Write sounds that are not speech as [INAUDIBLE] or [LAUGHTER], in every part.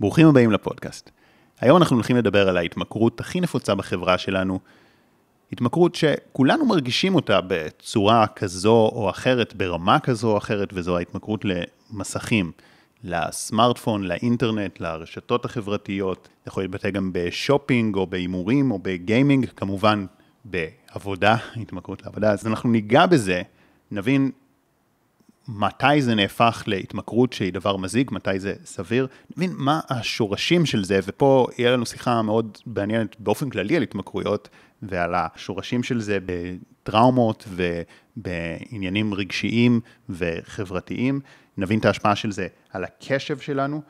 ברוכים הבאים לפודקאסט. היום אנחנו הולכים לדבר על ההתמכרות הכי נפוצה בחברה שלנו, התמכרות שכולנו מרגישים אותה בצורה כזו או אחרת, ברמה כזו או אחרת, וזו ההתמכרות למסכים, לסמארטפון, לאינטרנט, לרשתות החברתיות, זה יכול להתבטא גם בשופינג או בהימורים או בגיימינג, כמובן בעבודה, התמכרות לעבודה, אז אנחנו ניגע בזה, נבין מתי זה נהפך להתמכרות שהיא דבר מזיק, מתי זה סביר, נבין מה השורשים של זה, ופה יהיה לנו שיחה מאוד מעניינת באופן כללי על התמכרויות, ועל השורשים של זה בטראומות ובעניינים רגשיים וחברתיים, נבין את ההשפעה של זה על הקשב שלנו,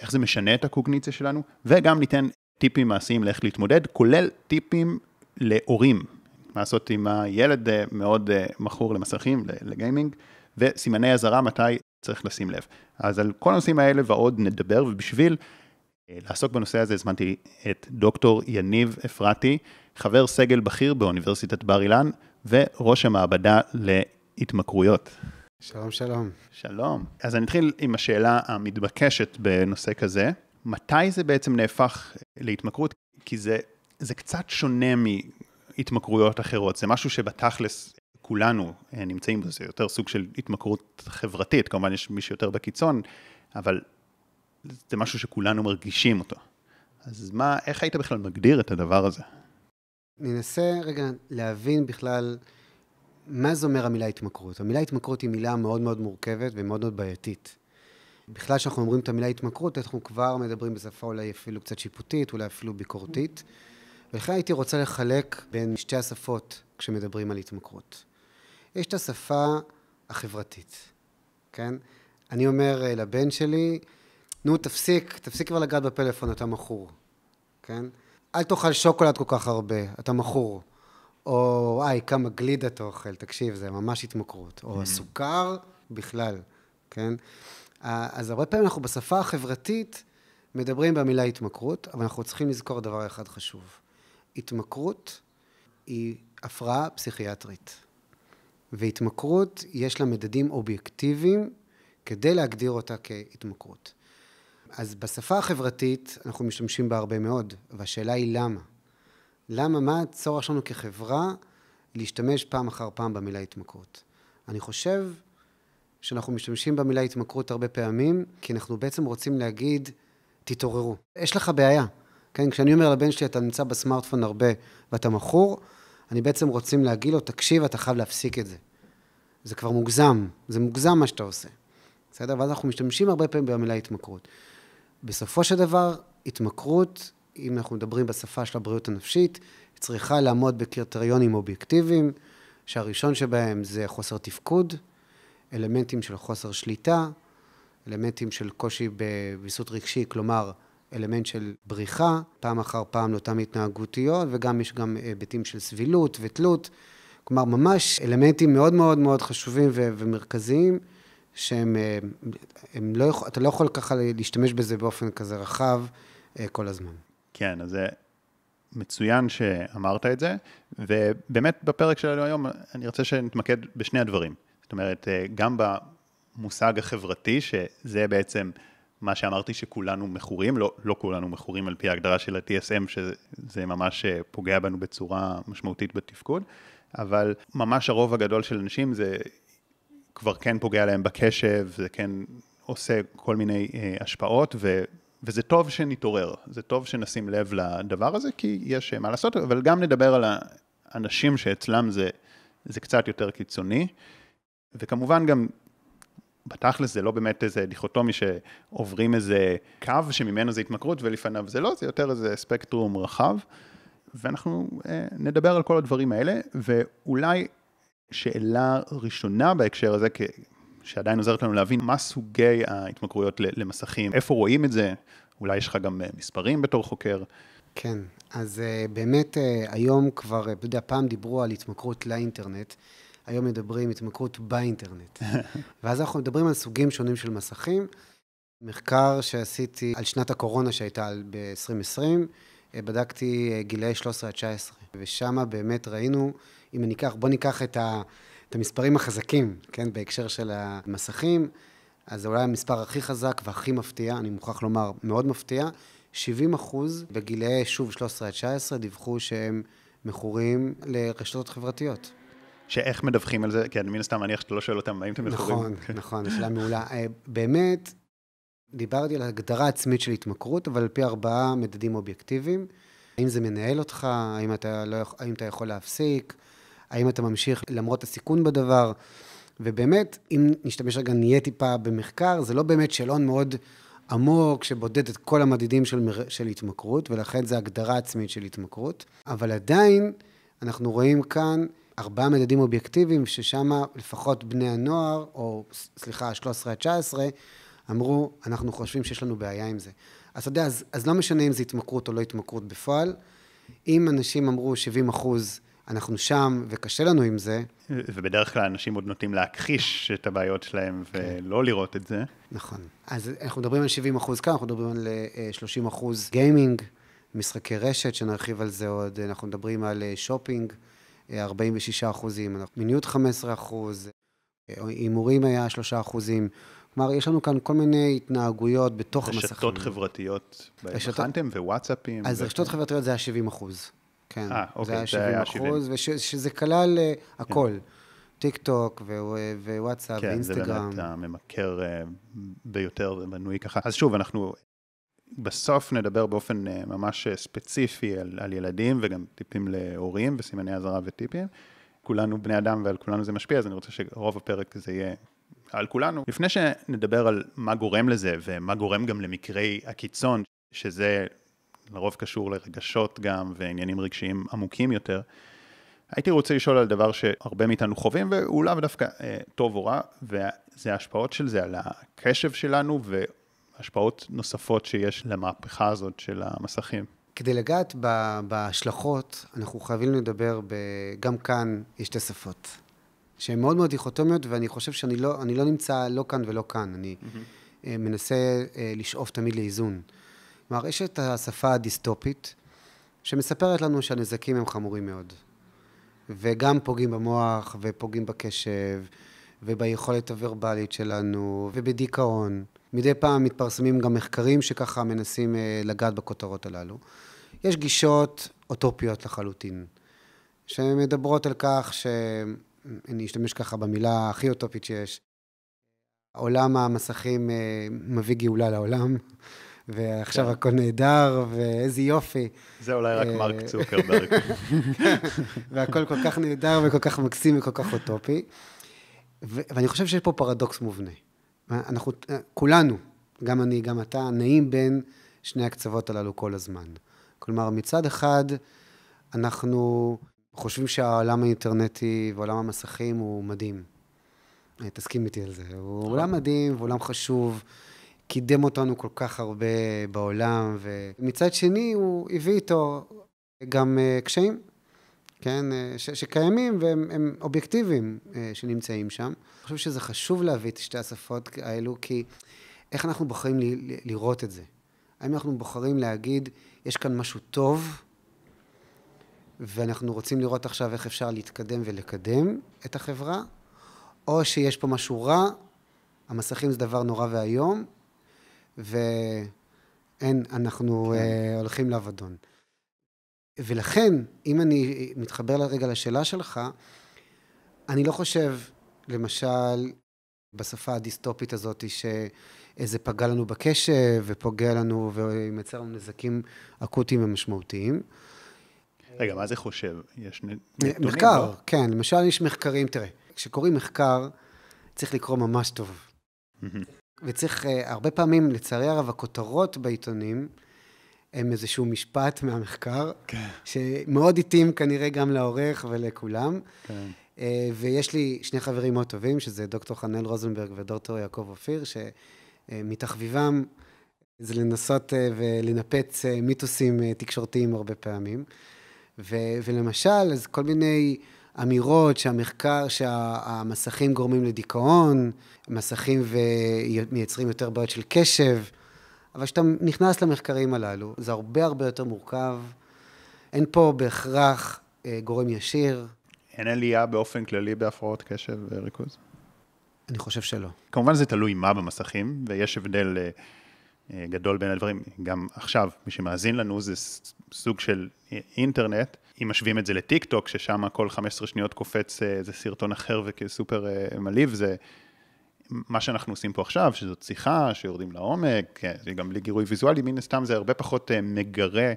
איך זה משנה את הקוגניציה שלנו, וגם ניתן טיפים מעשיים לאיך להתמודד, כולל טיפים להורים, מה לעשות עם הילד אה, מאוד אה, מכור למסכים, לגיימינג. וסימני אזהרה מתי צריך לשים לב. אז על כל הנושאים האלה ועוד נדבר, ובשביל אה, לעסוק בנושא הזה הזמנתי את דוקטור יניב אפרתי, חבר סגל בכיר באוניברסיטת בר אילן, וראש המעבדה להתמכרויות. שלום, שלום. שלום. אז אני אתחיל עם השאלה המתבקשת בנושא כזה. מתי זה בעצם נהפך להתמכרות? כי זה, זה קצת שונה מהתמכרויות אחרות. זה משהו שבתכלס כולנו אה, נמצאים בזה, יותר סוג של התמכרות חברתית, כמובן יש מי שיותר בקיצון, אבל זה משהו שכולנו מרגישים אותו. אז מה, איך היית בכלל מגדיר את הדבר הזה? אני אנסה רגע להבין בכלל מה זה אומר המילה התמכרות. המילה התמכרות היא מילה מאוד מאוד מורכבת ומאוד מאוד בעייתית. בכלל, כשאנחנו אומרים את המילה התמכרות, אנחנו כבר מדברים בשפה אולי אפילו קצת שיפוטית, אולי אפילו ביקורתית. ולכן הייתי רוצה לחלק בין שתי השפות כשמדברים על התמכרות. יש את השפה החברתית, כן? אני אומר אה, לבן שלי, נו, תפסיק, תפסיק כבר לגעת בפלאפון, אתה מכור, כן? אל תאכל שוקולד כל כך הרבה, אתה מכור. או, וואי, כמה גלידה אתה אוכל, תקשיב, זה ממש התמכרות. או mm-hmm. הסוכר בכלל, כן? אז הרבה פעמים אנחנו בשפה החברתית מדברים במילה התמכרות, אבל אנחנו צריכים לזכור דבר אחד חשוב. התמכרות היא הפרעה פסיכיאטרית. והתמכרות, יש לה מדדים אובייקטיביים כדי להגדיר אותה כהתמכרות. אז בשפה החברתית אנחנו משתמשים בה הרבה מאוד, והשאלה היא למה. למה, מה הצורך שלנו כחברה להשתמש פעם אחר פעם במילה התמכרות? אני חושב שאנחנו משתמשים במילה התמכרות הרבה פעמים, כי אנחנו בעצם רוצים להגיד, תתעוררו. יש לך בעיה. כן, כשאני אומר לבן שלי, אתה נמצא בסמארטפון הרבה ואתה מכור, אני בעצם רוצים להגיד לו, תקשיב, אתה חייב להפסיק את זה. זה כבר מוגזם, זה מוגזם מה שאתה עושה. בסדר? ואז אנחנו משתמשים הרבה פעמים במילה התמכרות. בסופו של דבר, התמכרות, אם אנחנו מדברים בשפה של הבריאות הנפשית, צריכה לעמוד בקריטריונים אובייקטיביים, שהראשון שבהם זה חוסר תפקוד, אלמנטים של חוסר שליטה, אלמנטים של קושי בוויסות רגשי, כלומר, אלמנט של בריחה, פעם אחר פעם לאותן התנהגותיות, וגם יש גם היבטים של סבילות ותלות. כלומר, ממש אלמנטים מאוד מאוד מאוד חשובים ו- ומרכזיים, שהם, אה, הם לא יכול, אתה לא יכול ככה להשתמש בזה באופן כזה רחב אה, כל הזמן. כן, אז זה מצוין שאמרת את זה, ובאמת בפרק שלנו היום אני רוצה שנתמקד בשני הדברים. זאת אומרת, אה, גם במושג החברתי, שזה בעצם מה שאמרתי שכולנו מכורים, לא, לא כולנו מכורים על פי ההגדרה של ה-TSM, שזה ממש פוגע בנו בצורה משמעותית בתפקוד, אבל ממש הרוב הגדול של אנשים זה כבר כן פוגע להם בקשב, זה כן עושה כל מיני אה, השפעות, ו, וזה טוב שנתעורר, זה טוב שנשים לב לדבר הזה, כי יש מה לעשות, אבל גם נדבר על האנשים שאצלם זה, זה קצת יותר קיצוני, וכמובן גם בתכלס זה לא באמת איזה דיכוטומי שעוברים איזה קו שממנו זה התמכרות ולפניו זה לא, זה יותר איזה ספקטרום רחב. ואנחנו אה, נדבר על כל הדברים האלה, ואולי שאלה ראשונה בהקשר הזה, שעדיין עוזרת לנו להבין מה סוגי ההתמכרויות למסכים, איפה רואים את זה, אולי יש לך גם אה, מספרים בתור חוקר. כן, אז uh, באמת uh, היום כבר, אתה יודע, פעם דיברו על התמכרות לאינטרנט, היום מדברים התמכרות באינטרנט. [LAUGHS] ואז אנחנו מדברים על סוגים שונים של מסכים. מחקר שעשיתי על שנת הקורונה שהייתה ב-2020, אה, בדקתי אה, גילאי 13 עד 19, ושם באמת ראינו, אם ניקח, בוא ניקח את, ה, את המספרים החזקים, כן, בהקשר של המסכים, אז זה אולי המספר הכי חזק והכי מפתיע, אני מוכרח לומר, מאוד מפתיע. 70 אחוז בגילאי, שוב, 13 עד 19, דיווחו שהם מכורים לרשתות חברתיות. שאיך מדווחים על זה? כן, מן הסתם, מניח שאתה לא שואל אותם, האם אתם מכורים? נכון, נכון, שאלה מעולה. אה, באמת, דיברתי על הגדרה עצמית של התמכרות, אבל על פי ארבעה מדדים אובייקטיביים. האם זה מנהל אותך? האם אתה, לא, האם אתה יכול להפסיק? האם אתה ממשיך למרות הסיכון בדבר? ובאמת, אם נשתמש רגע, נהיה טיפה במחקר, זה לא באמת שאלון מאוד עמוק שבודד את כל המדידים של, של התמכרות, ולכן זה הגדרה עצמית של התמכרות. אבל עדיין, אנחנו רואים כאן ארבעה מדדים אובייקטיביים, ששם לפחות בני הנוער, או סליחה, 13 עד 19, אמרו, אנחנו חושבים שיש לנו בעיה עם זה. אז אתה יודע, אז, אז לא משנה אם זה התמכרות או לא התמכרות בפועל. אם אנשים אמרו 70 אחוז, אנחנו שם וקשה לנו עם זה. ובדרך כלל אנשים עוד נוטים להכחיש את הבעיות שלהם כן. ולא לראות את זה. נכון. אז אנחנו מדברים על 70 אחוז כאן, אנחנו מדברים על 30 אה, אחוז גיימינג, משחקי רשת, שנרחיב על זה עוד, אנחנו מדברים על אה, שופינג, 46 אה, אחוזים, מיניות 15 אחוז, הימורים היה 3 אחוזים. כלומר, יש לנו כאן כל מיני התנהגויות בתוך המסכים. רשתות חברתיות, בחנתם ווואטסאפים? אז רשתות חברתיות זה היה 70 אחוז. כן. אה, אוקיי, זה היה 70 אחוז, ושזה כלל אה, הכל. כן. טיק טוק ווואטסאפ כן, ואינסטגרם. כן, זה באמת הממכר אה, ביותר, זה בנוי ככה. אז שוב, אנחנו בסוף נדבר באופן ממש ספציפי על, על ילדים וגם טיפים להורים וסימני אזהרה וטיפים. כולנו בני אדם ועל כולנו זה משפיע, אז אני רוצה שרוב הפרק זה יהיה על כולנו. לפני שנדבר על מה גורם לזה ומה גורם גם למקרי הקיצון, שזה לרוב קשור לרגשות גם ועניינים רגשיים עמוקים יותר, הייתי רוצה לשאול על דבר שהרבה מאיתנו חווים לאו דווקא אה, טוב או רע, וזה ההשפעות של זה על הקשב שלנו והשפעות נוספות שיש למהפכה הזאת של המסכים. כדי לגעת בהשלכות, אנחנו חייבים לדבר, ב... גם כאן יש שתי שפות. שהן מאוד מאוד דיכוטומיות, ואני חושב שאני לא, לא נמצא לא כאן ולא כאן. אני mm-hmm. מנסה אה, לשאוף תמיד לאיזון. כלומר, יש את השפה הדיסטופית, שמספרת לנו שהנזקים הם חמורים מאוד. וגם פוגעים במוח, ופוגעים בקשב, וביכולת הוורבלית שלנו, ובדיכאון. מדי פעם מתפרסמים גם מחקרים שככה מנסים אה, לגעת בכותרות הללו. יש גישות אוטופיות לחלוטין, שמדברות על כך ש... אני אשתמש ככה במילה הכי אוטופית שיש. עולם המסכים אה, מביא גאולה לעולם, [LAUGHS] ועכשיו כן. הכל נהדר, ואיזה יופי. זה אולי רק מרק אה, [LAUGHS] צוקרברג. והכל כל כך נהדר וכל כך מקסים וכל כך אוטופי. ואני חושב שיש פה פרדוקס מובנה. אנחנו, כולנו, גם אני, גם אתה, נעים בין שני הקצוות הללו כל הזמן. כלומר, מצד אחד, אנחנו חושבים שהעולם האינטרנטי ועולם המסכים הוא מדהים. אה, תסכים איתי על זה. הוא נכון. עולם מדהים ועולם חשוב, קידם אותנו כל כך הרבה בעולם, ומצד שני הוא הביא איתו גם אה, קשיים, כן, אה, ש- שקיימים והם אובייקטיביים שנמצאים שם. אני חושב שזה חשוב להביא את שתי השפות האלו, כי איך אנחנו בוחרים ל- לראות את זה? האם אנחנו בוחרים להגיד, יש כאן משהו טוב, ואנחנו רוצים לראות עכשיו איך אפשר להתקדם ולקדם את החברה, או שיש פה משהו רע, המסכים זה דבר נורא ואיום, ואין, אנחנו כן. uh, הולכים לאבדון. ולכן, אם אני מתחבר לרגע לשאלה שלך, אני לא חושב, למשל, בשפה הדיסטופית הזאת, שזה פגע לנו בקשב ופוגע לנו ומייצר לנו נזקים אקוטיים ומשמעותיים. רגע, מה זה חושב? יש נתונים? מחקר, לא? כן. למשל, יש מחקרים, תראה, כשקוראים מחקר, צריך לקרוא ממש טוב. וצריך, uh, הרבה פעמים, לצערי הרב, הכותרות בעיתונים הם איזשהו משפט מהמחקר, כן. שמאוד התאים כנראה גם לעורך ולכולם. כן. Uh, ויש לי שני חברים מאוד טובים, שזה דוקטור חנאל רוזנברג ודוקטור יעקב אופיר, שמתחביבם זה לנסות uh, ולנפץ uh, מיתוסים תקשורתיים הרבה פעמים. ו- ולמשל, אז כל מיני אמירות שהמחקר, שהמסכים גורמים לדיכאון, מסכים ומייצרים יותר בעיות של קשב, אבל כשאתה נכנס למחקרים הללו, זה הרבה הרבה יותר מורכב. אין פה בהכרח אה, גורם ישיר. אין עלייה באופן כללי בהפרעות קשב וריכוז? אני חושב שלא. כמובן זה תלוי מה במסכים, ויש הבדל אה, אה, גדול בין הדברים. גם עכשיו, מי שמאזין לנו זה סוג של אינטרנט. אם משווים את זה לטיק טוק, ששם כל 15 שניות קופץ איזה סרטון אחר וכסופר מלהיב, זה מה שאנחנו עושים פה עכשיו, שזאת שיחה, שיורדים לעומק, זה גם בלי גירוי ויזואלי, מן הסתם זה הרבה פחות מגרה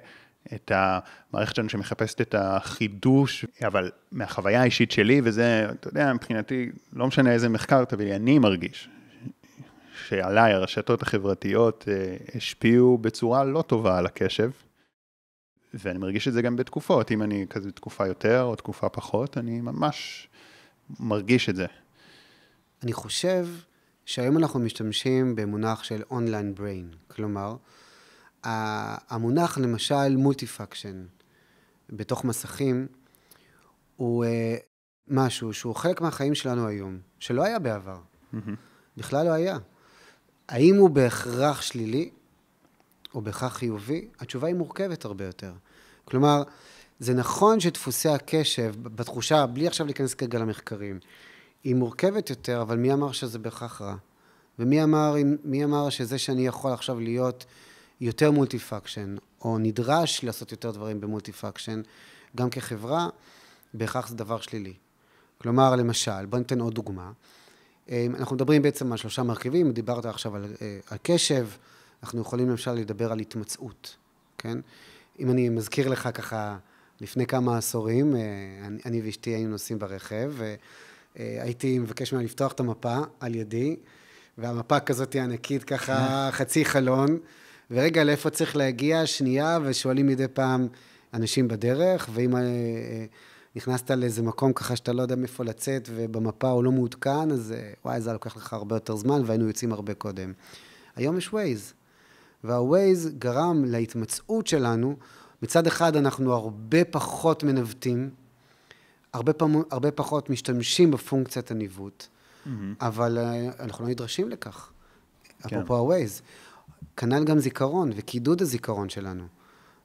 את המערכת שלנו שמחפשת את החידוש, אבל מהחוויה האישית שלי, וזה, אתה יודע, מבחינתי, לא משנה איזה מחקר תביא לי, אני מרגיש שעליי הרשתות החברתיות אה, השפיעו בצורה לא טובה על הקשב, ואני מרגיש את זה גם בתקופות, אם אני כזה תקופה יותר או תקופה פחות, אני ממש מרגיש את זה. אני חושב שהיום אנחנו משתמשים במונח של אונליין בריין, כלומר, המונח למשל מולטי פקשן בתוך מסכים הוא uh, משהו שהוא חלק מהחיים שלנו היום, שלא היה בעבר. Mm-hmm. בכלל לא היה. האם הוא בהכרח שלילי או בהכרח חיובי? התשובה היא מורכבת הרבה יותר. כלומר, זה נכון שדפוסי הקשב, בתחושה, בלי עכשיו להיכנס כרגע למחקרים, היא מורכבת יותר, אבל מי אמר שזה בהכרח רע? ומי אמר, אמר שזה שאני יכול עכשיו להיות יותר מולטי פקשן, או נדרש לעשות יותר דברים במולטי פקשן, גם כחברה, בהכרח זה דבר שלילי. כלומר, למשל, בוא ניתן עוד דוגמה. אה, אנחנו מדברים בעצם על שלושה מרכיבים, דיברת עכשיו על, אה, על קשב, אנחנו יכולים למשל לדבר על התמצאות, כן? אם אני מזכיר לך ככה, לפני כמה עשורים, אה, אני, אני ואשתי היינו נוסעים ברכב, והייתי מבקש ממנה לפתוח את המפה על ידי, והמפה כזאת ענקית, ככה [LAUGHS] חצי חלון, ורגע, לאיפה צריך להגיע? שנייה, ושואלים מדי פעם אנשים בדרך, ואם אה, אה, נכנסת לאיזה מקום ככה שאתה לא יודע מאיפה לצאת, ובמפה הוא לא מעודכן, אז אה, וואי, זה לוקח לך הרבה יותר זמן, והיינו יוצאים הרבה קודם. היום יש ווייז, והווייז גרם להתמצאות שלנו. מצד אחד, אנחנו הרבה פחות מנווטים, הרבה, פעם, הרבה פחות משתמשים בפונקציית הניווט, mm-hmm. אבל אנחנו לא נדרשים לכך. כן. אפרופו הווייז. כנ"ל גם זיכרון וקידוד הזיכרון שלנו.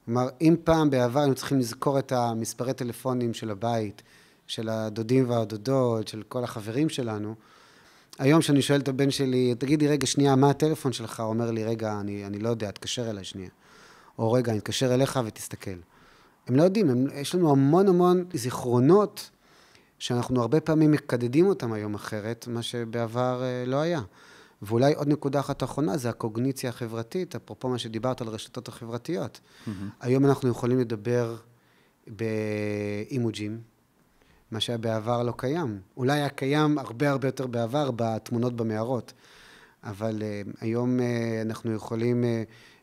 כלומר, אם פעם בעבר היינו צריכים לזכור את המספרי טלפונים של הבית, של הדודים והדודות, של כל החברים שלנו, היום כשאני שואל את הבן שלי, תגידי רגע, שנייה, מה הטלפון שלך? הוא אומר לי, רגע, אני, אני לא יודע, תקשר אליי שנייה. או רגע, אני אתקשר אליך ותסתכל. הם לא יודעים, הם, יש לנו המון המון זיכרונות שאנחנו הרבה פעמים מקדדים אותם היום אחרת, מה שבעבר אה, לא היה. ואולי עוד נקודה אחת אחרונה, זה הקוגניציה החברתית, אפרופו מה שדיברת על הרשתות החברתיות. Mm-hmm. היום אנחנו יכולים לדבר באימוג'ים, מה שהיה בעבר לא קיים. אולי היה קיים הרבה הרבה יותר בעבר בתמונות במערות, אבל uh, היום uh, אנחנו יכולים uh,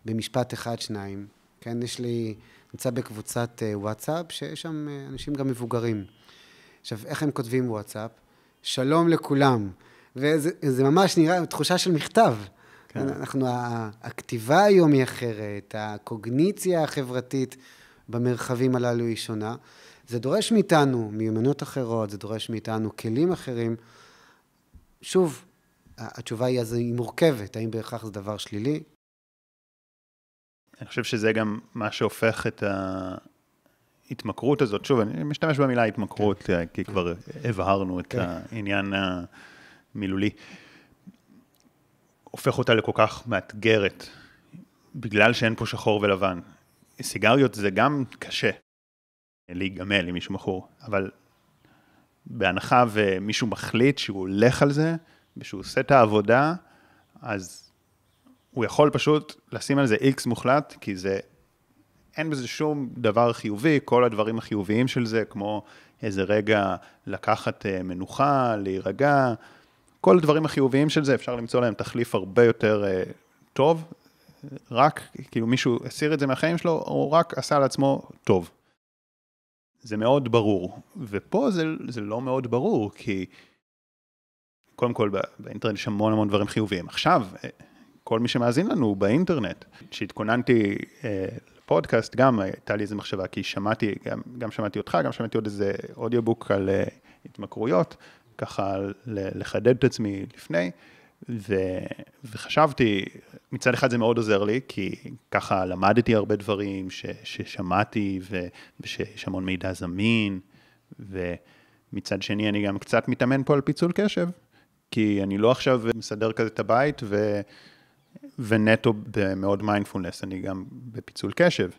במשפט אחד, שניים. כן, יש לי, נמצא בקבוצת uh, וואטסאפ, שיש שם uh, אנשים גם מבוגרים. עכשיו, איך הם כותבים וואטסאפ? שלום לכולם. וזה ממש נראה תחושה של מכתב. כן. אנחנו, הכתיבה היום היא אחרת, הקוגניציה החברתית במרחבים הללו היא שונה. זה דורש מאיתנו מיומנויות אחרות, זה דורש מאיתנו כלים אחרים. שוב, התשובה היא, אז היא מורכבת, האם בהכרח זה דבר שלילי? אני חושב שזה גם מה שהופך את ההתמכרות הזאת, שוב, אני משתמש במילה התמכרות, כן. כי. כבר הבהרנו את כן. העניין מילולי, הופך אותה לכל כך מאתגרת, בגלל שאין פה שחור ולבן. סיגריות זה גם קשה להיגמל עם מישהו מכור, אבל בהנחה ומישהו מחליט שהוא הולך על זה, ושהוא עושה את העבודה, אז הוא יכול פשוט לשים על זה איקס מוחלט, כי זה, אין בזה שום דבר חיובי, כל הדברים החיוביים של זה, כמו איזה רגע לקחת אה, מנוחה, להירגע, כל הדברים החיוביים של זה, אפשר למצוא להם תחליף הרבה יותר uh, טוב, רק, כאילו מישהו הסיר את זה מהחיים שלו, הוא רק עשה לעצמו טוב. זה מאוד ברור, ופה זה, זה לא מאוד ברור, כי קודם כל באינטרנט יש המון המון דברים חיוביים. עכשיו, אה, כל מי שמאזין לנו באינטרנט. כשהתכוננתי אה, לפודקאסט, גם הייתה לי איזו מחשבה, כי שמעתי, גם, גם שמעתי אותך, גם שמעתי עוד איזה אודיובוק על אה, התמכרויות, ככה לחדד את עצמי לפני, ו, וחשבתי, מצד אחד זה מאוד עוזר לי, כי ככה למדתי הרבה דברים ש, ששמעתי ו, ושיש המון מידע זמין, ומצד שני אני גם קצת מתאמן פה על פיצול קשב, כי אני לא עכשיו מסדר כזה את הבית ו... ונטו במאוד מיינדפולנס, אני גם בפיצול קשב.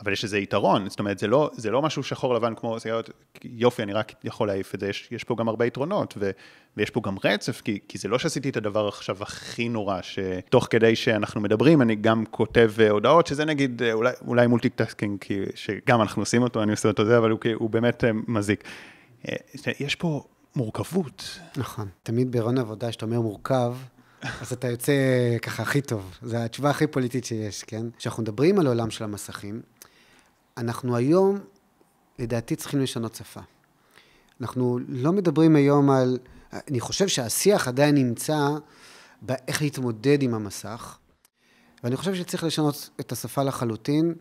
אבל יש איזה יתרון, זאת אומרת, זה לא, זה לא משהו שחור לבן כמו סיגריות, יופי, אני רק יכול להעיף את זה, יש, יש פה גם הרבה יתרונות, ו, ויש פה גם רצף, כי, כי זה לא שעשיתי את הדבר עכשיו הכי נורא, שתוך כדי שאנחנו מדברים, אני גם כותב הודעות, שזה נגיד אולי, אולי multitasking, שגם אנחנו עושים אותו, אני עושה אותו זה, אבל הוא, הוא באמת אה, מזיק. אה, יש פה מורכבות. נכון, תמיד בהיריון עבודה, כשאתה אומר מורכב, אז אתה יוצא ככה הכי טוב. זו התשובה הכי פוליטית שיש, כן? כשאנחנו מדברים על העולם של המסכים, אנחנו היום, לדעתי, צריכים לשנות שפה. אנחנו לא מדברים היום על... אני חושב שהשיח עדיין נמצא באיך להתמודד עם המסך, ואני חושב שצריך לשנות את השפה לחלוטין.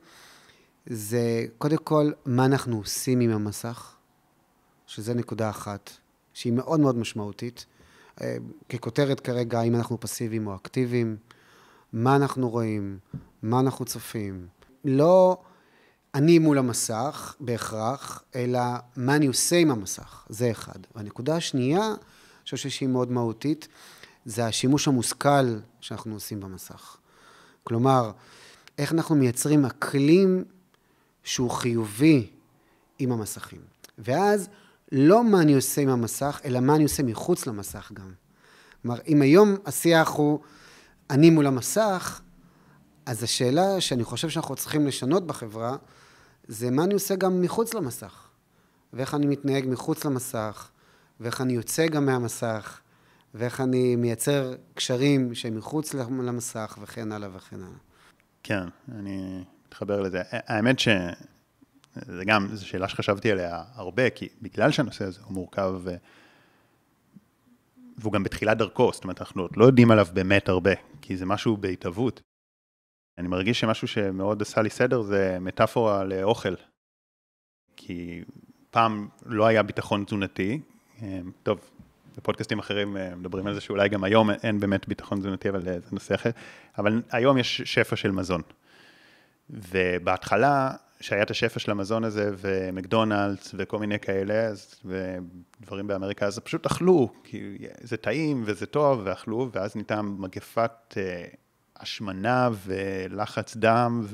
זה קודם כל, מה אנחנו עושים עם המסך, שזה נקודה אחת, שהיא מאוד מאוד משמעותית. אה, ככותרת כרגע, האם אנחנו פסיביים או אקטיביים, מה אנחנו רואים, מה אנחנו צופים. לא אני מול המסך בהכרח, אלא מה אני עושה עם המסך, זה אחד. והנקודה השנייה, אני חושב שהיא מאוד מהותית, זה השימוש המושכל שאנחנו עושים במסך. כלומר, איך אנחנו מייצרים אקלים שהוא חיובי עם המסכים. ואז לא מה אני עושה עם המסך, אלא מה אני עושה מחוץ למסך גם. כלומר, אם היום השיח הוא אני מול המסך, אז השאלה שאני חושב שאנחנו צריכים לשנות בחברה, זה מה אני עושה גם מחוץ למסך. ואיך אני מתנהג מחוץ למסך, ואיך אני יוצא גם מהמסך, ואיך אני מייצר קשרים שהם מחוץ למסך, וכן הלאה וכן הלאה. כן, אני מתחבר לזה. האמת ש... זה גם, זו שאלה שחשבתי עליה הרבה, כי בגלל שהנושא הזה הוא מורכב. והוא גם בתחילת דרכו, זאת אומרת, אנחנו עוד לא יודעים עליו באמת הרבה, כי זה משהו בהתהוות. אני מרגיש שמשהו שמאוד עשה לי סדר זה מטאפורה לאוכל. כי פעם לא היה ביטחון תזונתי, אה, טוב, בפודקאסטים אחרים אה, מדברים על זה שאולי גם היום אין באמת ביטחון תזונתי, אבל אה, זה נושא אחר, אבל היום יש שפע של מזון. ובהתחלה שהיה את השפע של המזון הזה, ומקדונלדס וכל מיני כאלה, אז, ודברים באמריקה, אז פשוט אכלו, כי זה טעים וזה טוב, ואכלו, ואז נהייתה מגפת אה, השמנה ולחץ דם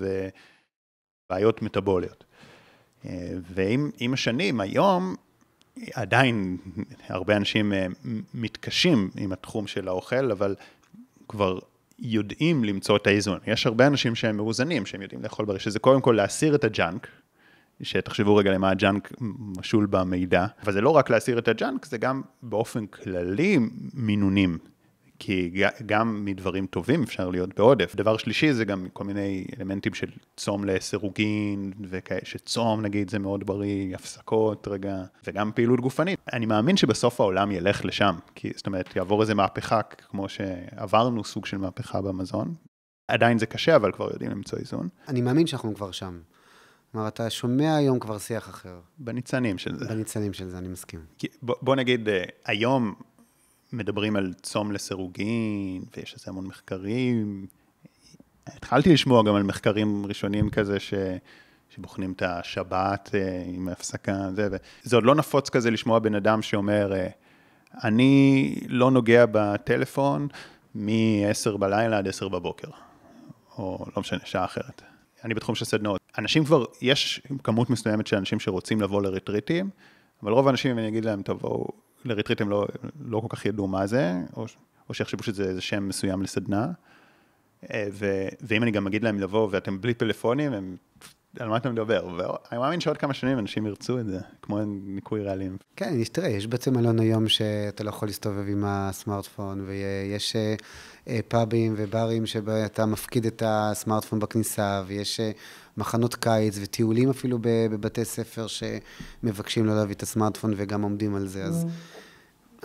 ובעיות מטבוליות. אה, ועם השנים, היום, עדיין הרבה אנשים אה, מתקשים עם התחום של האוכל, אבל כבר יודעים למצוא את האיזון. יש הרבה אנשים שהם מאוזנים, שהם יודעים לאכול בריא, שזה קודם כל להסיר את הג'אנק, שתחשבו רגע למה הג'אנק משול במידע, אבל זה לא רק להסיר את הג'אנק, זה גם באופן כללי מינונים. כי גם מדברים טובים אפשר להיות בעודף. דבר שלישי זה גם כל מיני אלמנטים של צום לסירוגין, וכאלה שצום נגיד זה מאוד בריא, הפסקות רגע, וגם פעילות גופנית. אני מאמין שבסוף העולם ילך לשם, כי זאת אומרת יעבור איזה מהפכה, כמו שעברנו סוג של מהפכה במזון. עדיין זה קשה, אבל כבר יודעים למצוא איזון. אני מאמין שאנחנו כבר שם. כלומר, אתה שומע היום כבר שיח אחר. בניצנים של זה. בניצנים של זה, אני מסכים. בוא, בוא נגיד, אה, היום מדברים על צום לסירוגין, ויש איזה המון מחקרים. התחלתי לשמוע גם על מחקרים ראשונים כזה, ש... שבוחנים את השבת אה, עם ההפסקה, זה, וזה עוד לא נפוץ כזה לשמוע בן אדם שאומר, אה, אני לא נוגע בטלפון מ-10 בלילה עד 10 בבוקר, או לא משנה, שעה אחרת. אני בתחום של סדנאות. אנשים כבר, יש כמות מסוימת של אנשים שרוצים לבוא לרטריטים, אבל רוב האנשים, אם אני אגיד להם, תבואו לריטריט הם לא, לא כל כך ידעו מה זה, או, או שיחשבו שזה איזה שם מסוים לסדנה. אה, ו, ואם אני גם אגיד להם לבוא ואתם בלי פלאפונים, הם, על מה אתה מדבר? ואני מאמין שעוד כמה שנים אנשים ירצו את זה, כמו ניקוי רעלים. כן, תראה, יש בעצם מלון היום שאתה לא יכול להסתובב עם הסמארטפון, ויש אה, אה, פאבים וברים שבהם אתה מפקיד את הסמארטפון בכניסה, ויש מחנות קיץ וטיולים אפילו בבתי ספר שמבקשים לא להביא את הסמארטפון וגם עומדים על זה. אז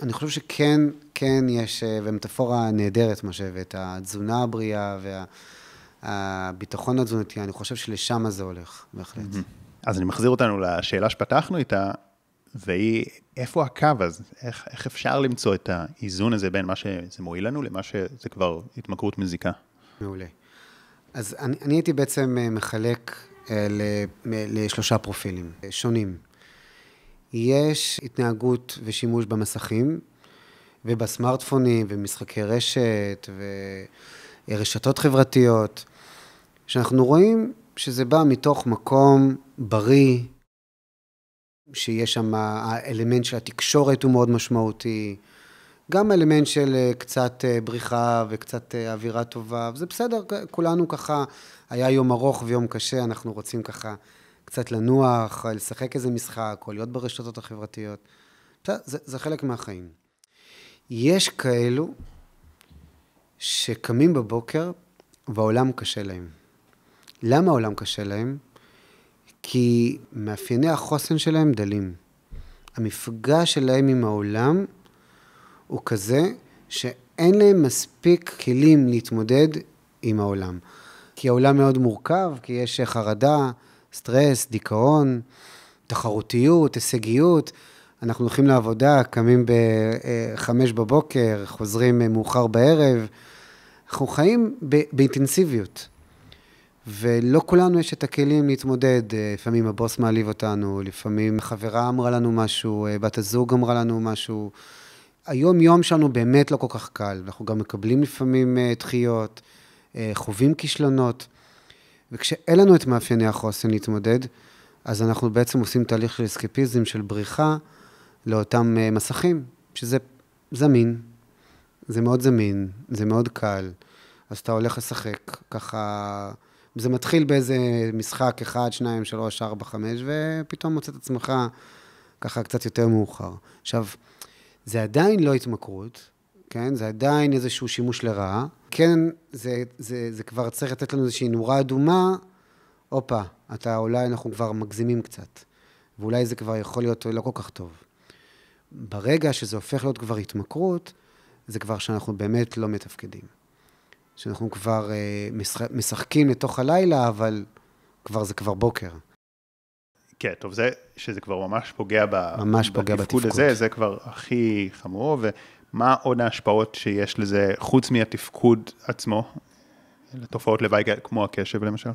אני חושב שכן, כן יש, אה, ומטאפורה נהדרת מה שהבאת, התזונה הבריאה והביטחון התזונתי, אני חושב שלשם זה הולך, בהחלט. אז אני מחזיר אותנו לשאלה שפתחנו איתה, והיא, איפה הקו הזה? איך, איך אפשר למצוא את האיזון הזה בין מה שזה מועיל לנו למה שזה כבר התמכרות מזיקה? מעולה. אז אני, אני הייתי בעצם אה, מחלק אה, לשלושה פרופילים שונים. יש התנהגות ושימוש במסכים, ובסמארטפונים, ומשחקי רשת, ורשתות חברתיות, שאנחנו רואים שזה בא מתוך מקום בריא, שיש שם, האלמנט של התקשורת הוא מאוד משמעותי, גם אלמנט של אה, קצת אה, בריחה וקצת אה, אווירה טובה, וזה בסדר, כולנו ככה, היה יום ארוך ויום קשה, אנחנו רוצים ככה קצת לנוח, לשחק איזה משחק, או להיות ברשתות החברתיות. זה, זה חלק מהחיים. יש כאלו שקמים בבוקר והעולם קשה להם. למה העולם קשה להם? כי מאפייני החוסן שלהם דלים. המפגש שלהם עם העולם הוא כזה שאין להם מספיק כלים להתמודד עם העולם. כי העולם מאוד מורכב, כי יש חרדה, סטרס, דיכאון, תחרותיות, הישגיות. אנחנו הולכים לעבודה, קמים ב-5 בבוקר, חוזרים מאוחר בערב. אנחנו חיים באינטנסיביות. ולא כולנו יש את הכלים להתמודד. לפעמים הבוס מעליב אותנו, לפעמים חברה אמרה לנו משהו, בת הזוג אמרה לנו משהו. היום-יום שלנו באמת לא כל כך קל, אנחנו גם מקבלים לפעמים אה, דחיות, אה, חווים כישלונות, וכשאין לנו את מאפייני החוסן להתמודד, אז אנחנו בעצם עושים תהליך של אסקפיזם, של בריחה לאותם אה, מסכים, שזה זמין, זה מאוד זמין, זה מאוד קל, אז אתה הולך לשחק, ככה... זה מתחיל באיזה משחק, אחד, שניים, שלוש, ארבע, חמש, ופתאום מוצא את עצמך ככה קצת יותר מאוחר. עכשיו, זה עדיין לא התמכרות, כן? זה עדיין איזשהו שימוש לרעה. כן, זה, זה, זה כבר צריך לתת לנו איזושהי נורה אדומה, הופה, אתה אולי אנחנו כבר מגזימים קצת, ואולי זה כבר יכול להיות לא כל כך טוב. ברגע שזה הופך להיות כבר התמכרות, זה כבר שאנחנו באמת לא מתפקדים. שאנחנו כבר אה, משחקים לתוך הלילה, אבל כבר זה כבר בוקר. כן, טוב, זה שזה כבר ממש פוגע, ב, ממש פוגע בתפקוד הזה, זה כבר הכי חמור, ומה עוד ההשפעות שיש לזה, חוץ מהתפקוד עצמו, לתופעות לוואי כמו הקשב למשל?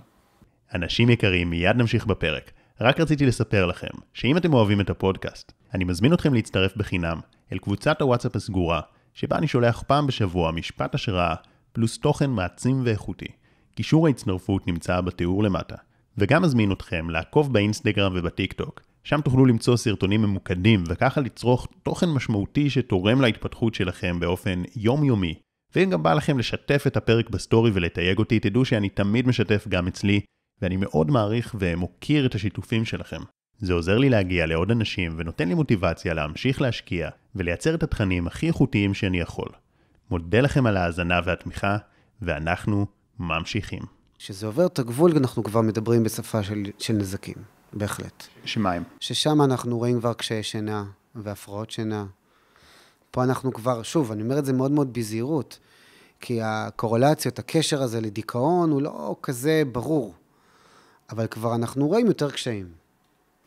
אנשים יקרים, מיד נמשיך בפרק. רק רציתי לספר לכם, שאם אתם אוהבים את הפודקאסט, אני מזמין אתכם להצטרף בחינם אל קבוצת הוואטסאפ הסגורה, שבה אני שולח פעם בשבוע משפט השראה, פלוס תוכן מעצים ואיכותי. קישור ההצטרפות נמצא בתיאור למטה. וגם מזמין אתכם לעקוב באינסטגרם ובטיק טוק. שם תוכלו למצוא סרטונים ממוקדים וככה לצרוך תוכן משמעותי שתורם להתפתחות שלכם באופן יומיומי. ואם גם בא לכם לשתף את הפרק בסטורי ולתייג אותי, תדעו שאני תמיד משתף גם אצלי, ואני מאוד מעריך ומוקיר את השיתופים שלכם. זה עוזר לי להגיע לעוד אנשים ונותן לי מוטיבציה להמשיך להשקיע ולייצר את התכנים הכי איכותיים שאני יכול. מודה לכם על ההאזנה והתמיכה, ואנחנו ממשיכים. כשזה עובר את הגבול, אנחנו כבר מדברים בשפה של, של נזקים, בהחלט. שמה הם? ששם אנחנו רואים כבר קשיי שינה והפרעות שינה. פה אנחנו כבר, שוב, אני אומר את זה מאוד מאוד בזהירות, כי הקורלציות, הקשר הזה לדיכאון הוא לא כזה ברור, אבל כבר אנחנו רואים יותר קשיים.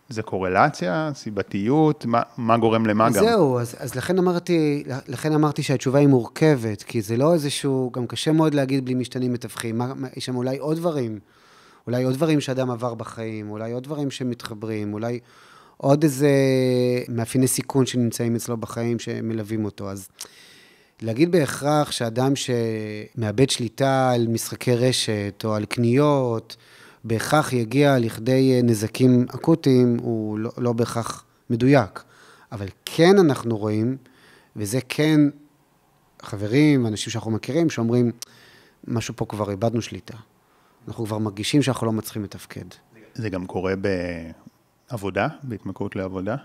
זה קורלציה, סיבתיות, מה, מה גורם למה גם? זהו, אז, אז לכן, אמרתי, לכן אמרתי שהתשובה היא מורכבת, כי זה לא איזשהו, גם קשה מאוד להגיד בלי משתנים מתווכים. יש שם אולי עוד דברים, אולי עוד דברים שאדם עבר בחיים, אולי עוד דברים שמתחברים, אולי עוד איזה מאפייני סיכון שנמצאים אצלו בחיים שמלווים אותו. אז להגיד בהכרח שאדם שמאבד שליטה על משחקי רשת או על קניות, בהכרח יגיע לכדי אה, נזקים אקוטיים, הוא לא, לא בהכרח מדויק. אבל כן אנחנו רואים, וזה כן חברים, אנשים שאנחנו מכירים, שאומרים, משהו פה כבר איבדנו שליטה. אנחנו כבר מרגישים שאנחנו לא מצליחים לתפקד. זה גם קורה בעבודה, בהתמכרות לעבודה?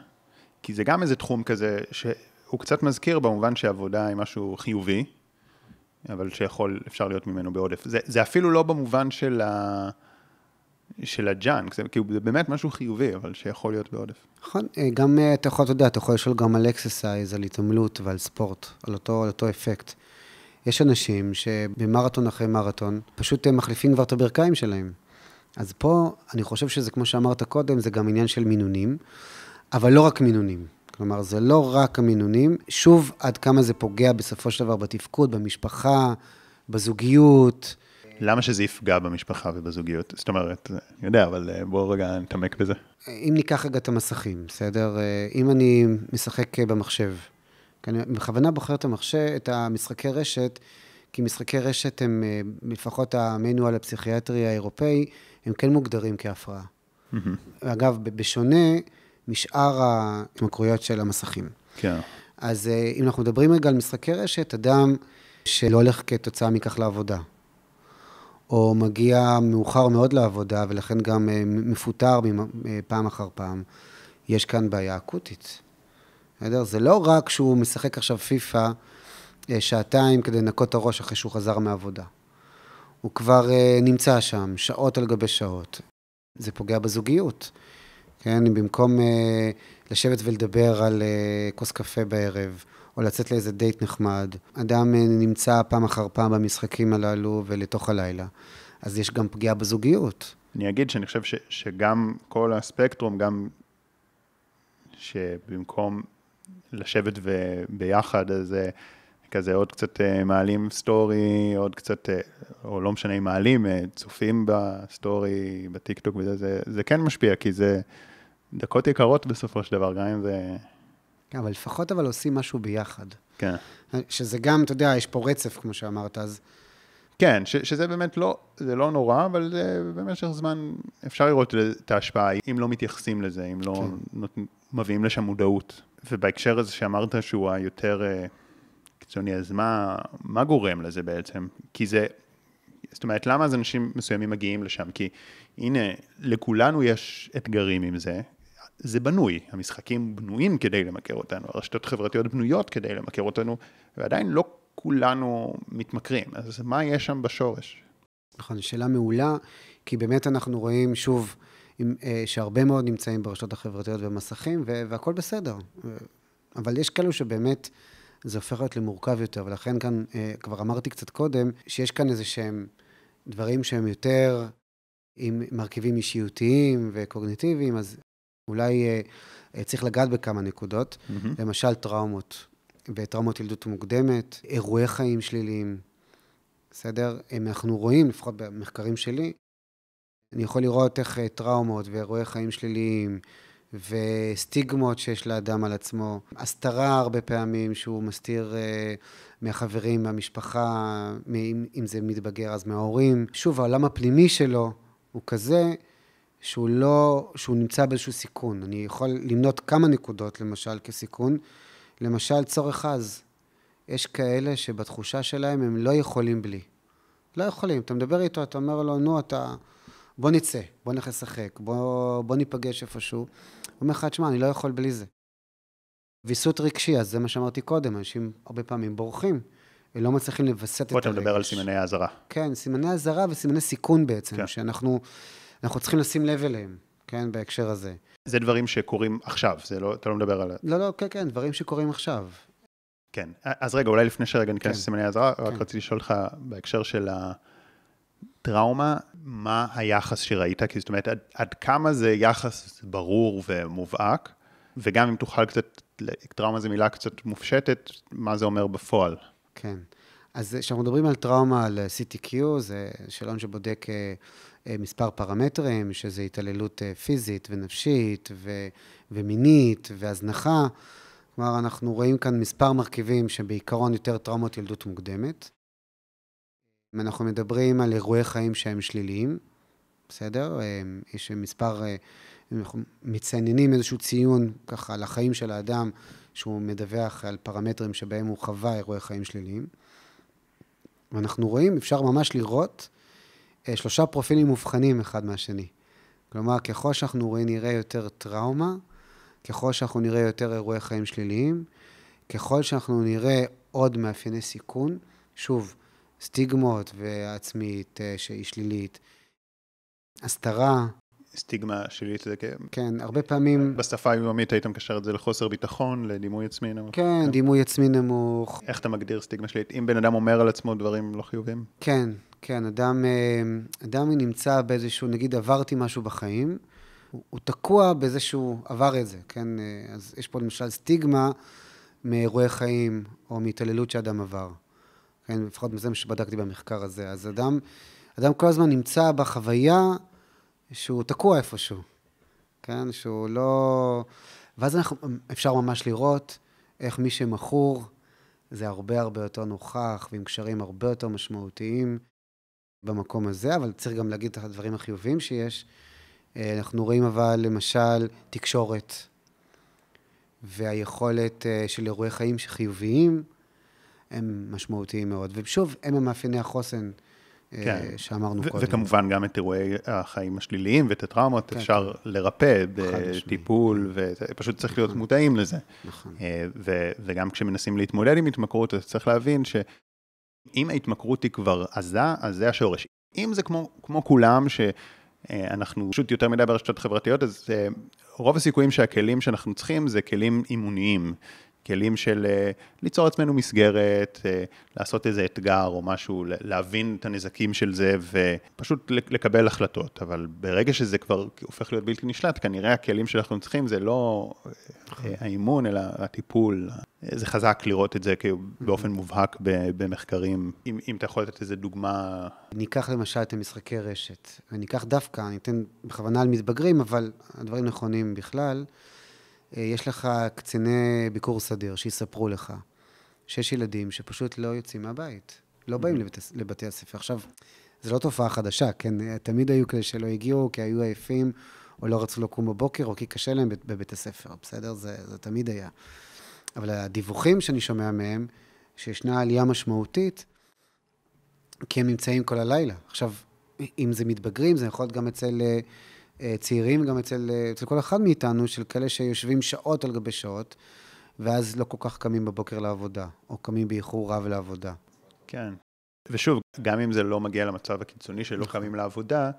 כי זה גם איזה תחום כזה שהוא קצת מזכיר במובן שעבודה היא משהו חיובי, אבל שיכול, אפשר להיות ממנו בעודף. זה, זה אפילו לא במובן של ה... של הג'אנק, זה כאילו זה באמת משהו חיובי, אבל שיכול להיות בעודף. נכון, אה, גם אה, אתה יכול, אתה יודע, אתה יכול לשאול גם על אקססייז, על התעמלות ועל ספורט, על אותו, על אותו אפקט. יש אנשים שבמרתון אחרי מרתון, פשוט אה, מחליפים כבר את הברכיים שלהם. אז פה, אני חושב שזה, כמו שאמרת קודם, זה גם עניין של מינונים, אבל לא רק מינונים. כלומר, זה לא רק המינונים, שוב, עד כמה זה פוגע בסופו של דבר בתפקוד, במשפחה, בזוגיות, למה שזה יפגע במשפחה ובזוגיות? זאת אומרת, אני יודע, אבל אה, בואו רגע נתעמק בזה. אם ניקח רגע את המסכים, בסדר? אה, אם אני משחק במחשב כי אני בכוונה בוחר את המחשב, את המשחקי רשת, כי משחקי רשת הם, אה, לפחות המנואל הפסיכיאטרי האירופאי, הם כן מוגדרים כהפרעה. אגב, בשונה משאר ההתמכרויות של המסכים. כן. אז אה, אם אנחנו מדברים רגע על משחקי רשת, אדם שלא הולך כתוצאה מכך לעבודה, או מגיע מאוחר מאוד לעבודה, ולכן גם אה, מפוטר אה, פעם אחר פעם, יש כאן בעיה אקוטית. בסדר? זה לא רק שהוא משחק עכשיו פיפא אה, שעתיים כדי לנקות את הראש אחרי שהוא חזר מעבודה. הוא כבר נמצא שם, שעות על גבי שעות. זה פוגע בזוגיות. כן, במקום לשבת ולדבר על כוס קפה בערב, או לצאת לאיזה דייט נחמד, אדם אה, נמצא פעם אחר פעם במשחקים הללו ולתוך הלילה, אז יש גם פגיעה בזוגיות. אני אגיד שאני חושב ש, שגם כל הספקטרום, גם שבמקום לשבת ו- ביחד, אז אה, כזה עוד קצת אה, מעלים סטורי, עוד קצת, או לא משנה אם מעלים, צופים בסטורי, בטיקטוק וזה, זה, זה כן משפיע, כי זה דקות יקרות בסופו של דבר, גם אם זה... כן, אבל לפחות אבל עושים משהו ביחד. כן. שזה גם, אתה יודע, יש פה רצף, כמו שאמרת, אז כן, ש, שזה באמת לא, זה לא נורא, אבל זה במשך זמן אפשר לראות את ההשפעה, אם לא מתייחסים לזה, אם לא כן. נות, מביאים לשם מודעות. ובהקשר הזה שאמרת שהוא היותר אה, קיצוני, אז מה, מה גורם לזה בעצם? כי זה, זאת אומרת, למה אז אנשים מסוימים מגיעים לשם? כי הנה, לכולנו יש אתגרים עם זה. זה בנוי, המשחקים בנויים כדי למכר אותנו, הרשתות החברתיות בנויות כדי למכר אותנו, ועדיין לא כולנו מתמכרים. אז מה יש שם בשורש? נכון, זו שאלה מעולה, כי באמת אנחנו רואים, שוב, עם, אה, שהרבה מאוד נמצאים ברשתות החברתיות ובמסכים, ו- והכול בסדר. אבל יש כאלו שבאמת זה הופך להיות למורכב יותר, ולכן כאן, אה, כבר אמרתי קצת קודם, שיש כאן איזה שהם דברים שהם יותר עם מרכיבים אישיותיים וקוגניטיביים, אז אולי אה, אה, צריך לגעת בכמה נקודות. מהמם. למשל טראומות, וטראומות ילדות מוקדמת, אירועי חיים שליליים, בסדר? אם אנחנו רואים, לפחות במחקרים שלי, אני יכול לראות איך אה, טראומות ואירועי חיים שליליים וסטיגמות שיש לאדם על עצמו, הסתרה הרבה פעמים שהוא מסתיר אה, מהחברים, מהמשפחה, אם, אם זה מתבגר אז מההורים. שוב, העולם הפנימי שלו הוא כזה שהוא לא, שהוא נמצא באיזשהו סיכון. אני יכול למנות כמה נקודות, למשל, כסיכון. למשל, צורך עז. יש כאלה שבתחושה שלהם הם לא יכולים בלי. לא יכולים. אתה מדבר איתו, אתה אומר לו, נו, אתה... בוא נצא, בוא נלך לשחק, בוא, בוא ניפגש איפשהו. הוא אומר לך, תשמע, אני לא יכול בלי זה. ויסות רגשי, אז זה מה שאמרתי קודם, אנשים הרבה פעמים בורחים. הם לא מצליחים לווסת את פה הרגש. אתה מדבר על סימני האזהרה. כן, סימני אזהרה וסימני סיכון בעצם. כן. שאנחנו אנחנו צריכים לשים לב אליהם, כן, בהקשר הזה. זה דברים שקורים עכשיו, זה לא, אתה לא מדבר על... לא, לא, כן, כן, דברים שקורים עכשיו. כן. אז רגע, אולי לפני שרגע ניכנס כן. לסימני האזהרה, רק כן. רציתי לשאול אותך בהקשר של הטראומה, מה היחס שראית? כי זאת אומרת, עד, עד כמה זה יחס ברור ומובהק, וגם אם תוכל קצת, טראומה זו מילה קצת מופשטת, מה זה אומר בפועל? כן. אז כשאנחנו מדברים על טראומה, על CTQ, זה שאלון שבודק אה, מספר פרמטרים, שזה התעללות אה, פיזית ונפשית ו- ומינית והזנחה. כלומר, אנחנו רואים כאן מספר מרכיבים שבעיקרון יותר טראומות ילדות מוקדמת. אם אנחנו מדברים על אירועי חיים שהם שליליים, בסדר? אה, יש מספר, אה, אנחנו מציינים איזשהו ציון ככה על החיים של האדם, שהוא מדווח על פרמטרים שבהם הוא חווה אירועי חיים שליליים. ואנחנו רואים, אפשר ממש לראות אה, שלושה פרופילים מובחנים אחד מהשני. כלומר, ככל שאנחנו נראה יותר טראומה, ככל שאנחנו נראה יותר אירועי חיים שליליים, ככל שאנחנו נראה עוד מאפייני סיכון, שוב, סטיגמות ועצמית אה, שהיא שלילית, הסתרה, סטיגמה שלילית זה כן. כן, הרבה פעמים, בשפה היומיומית היית מקשר את זה לחוסר ביטחון, לדימוי עצמי נמוך. כן, דימוי עצמי נמוך, איך אתה מגדיר סטיגמה שלילית? אם בן אדם אומר על עצמו דברים לא חיוביים? כן, כן, אדם, אה, אדם נמצא באיזשהו, נגיד עברתי משהו בחיים, הוא, הוא תקוע בזה שהוא עבר את זה, כן? אה, אז יש פה למשל סטיגמה מאירועי חיים או מהתעללות שאדם עבר. כן, לפחות זה מה שבדקתי במחקר הזה. אז אדם, אדם כל הזמן נמצא בחוויה שהוא תקוע איפשהו, כן? שהוא לא... ואז אנחנו, אפשר ממש לראות איך מי שמכור זה הרבה הרבה יותר נוכח, ועם קשרים הרבה יותר משמעותיים במקום הזה, אבל צריך גם להגיד את הדברים החיוביים שיש. אה, אנחנו רואים אבל, למשל, תקשורת, והיכולת אה, של אירועי חיים חיוביים, הם משמעותיים מאוד. ושוב, הם המאפייני החוסן אה, כן. שאמרנו קודם. וכמובן גם את אירועי החיים השליליים ואת הטראומות כן, אפשר כן. לרפא בטיפול, ופשוט צריך להיות נכון. מודעים לזה. נכון. וגם כשמנסים להתמודד עם התמכרות, אז צריך להבין שאם ההתמכרות היא כבר עזה, אז זה השורש. אם זה כמו, כמו כולם, שאנחנו פשוט יותר מדי ברשתות חברתיות, אז רוב הסיכויים שהכלים שאנחנו צריכים זה כלים אימוניים. כלים של אה, ליצור עצמנו מסגרת, אה, לעשות איזה אתגר או משהו, להבין את הנזקים של זה ופשוט לקבל החלטות. אבל ברגע שזה כבר הופך להיות בלתי נשלט, כנראה הכלים שאנחנו צריכים זה לא נכון. אה, האימון, אלא הטיפול. זה חזק לראות את זה באופן מובהק במחקרים. אם, אם אתה יכול לתת איזה דוגמה... ניקח למשל את המשחקי רשת. אני אקח דווקא, אני אתן בכוונה על מתבגרים, אבל הדברים נכונים בכלל. אה, יש לך קציני ביקור סדיר שיספרו לך שיש ילדים שפשוט לא יוצאים מהבית, לא באים לבתי, לבתי הספר. עכשיו, זו לא תופעה חדשה, כן? תמיד היו כאלה שלא הגיעו כי היו עייפים, או לא רצו לקום בבוקר, או כי קשה להם בבית הספר, בסדר? זה, זה תמיד היה. אבל הדיווחים שאני שומע מהם, שישנה עלייה משמעותית, כי הם נמצאים כל הלילה. עכשיו, אם זה מתבגרים, זה יכול להיות גם אצל אה, אה, צעירים, גם אצל, אה, אצל כל אחד מאיתנו, של כאלה שיושבים שעות על גבי שעות, ואז לא כל כך קמים בבוקר לעבודה, או קמים באיחור רב לעבודה. כן. ושוב, גם אם זה לא מגיע למצב הקיצוני שלא נכון. קמים לעבודה,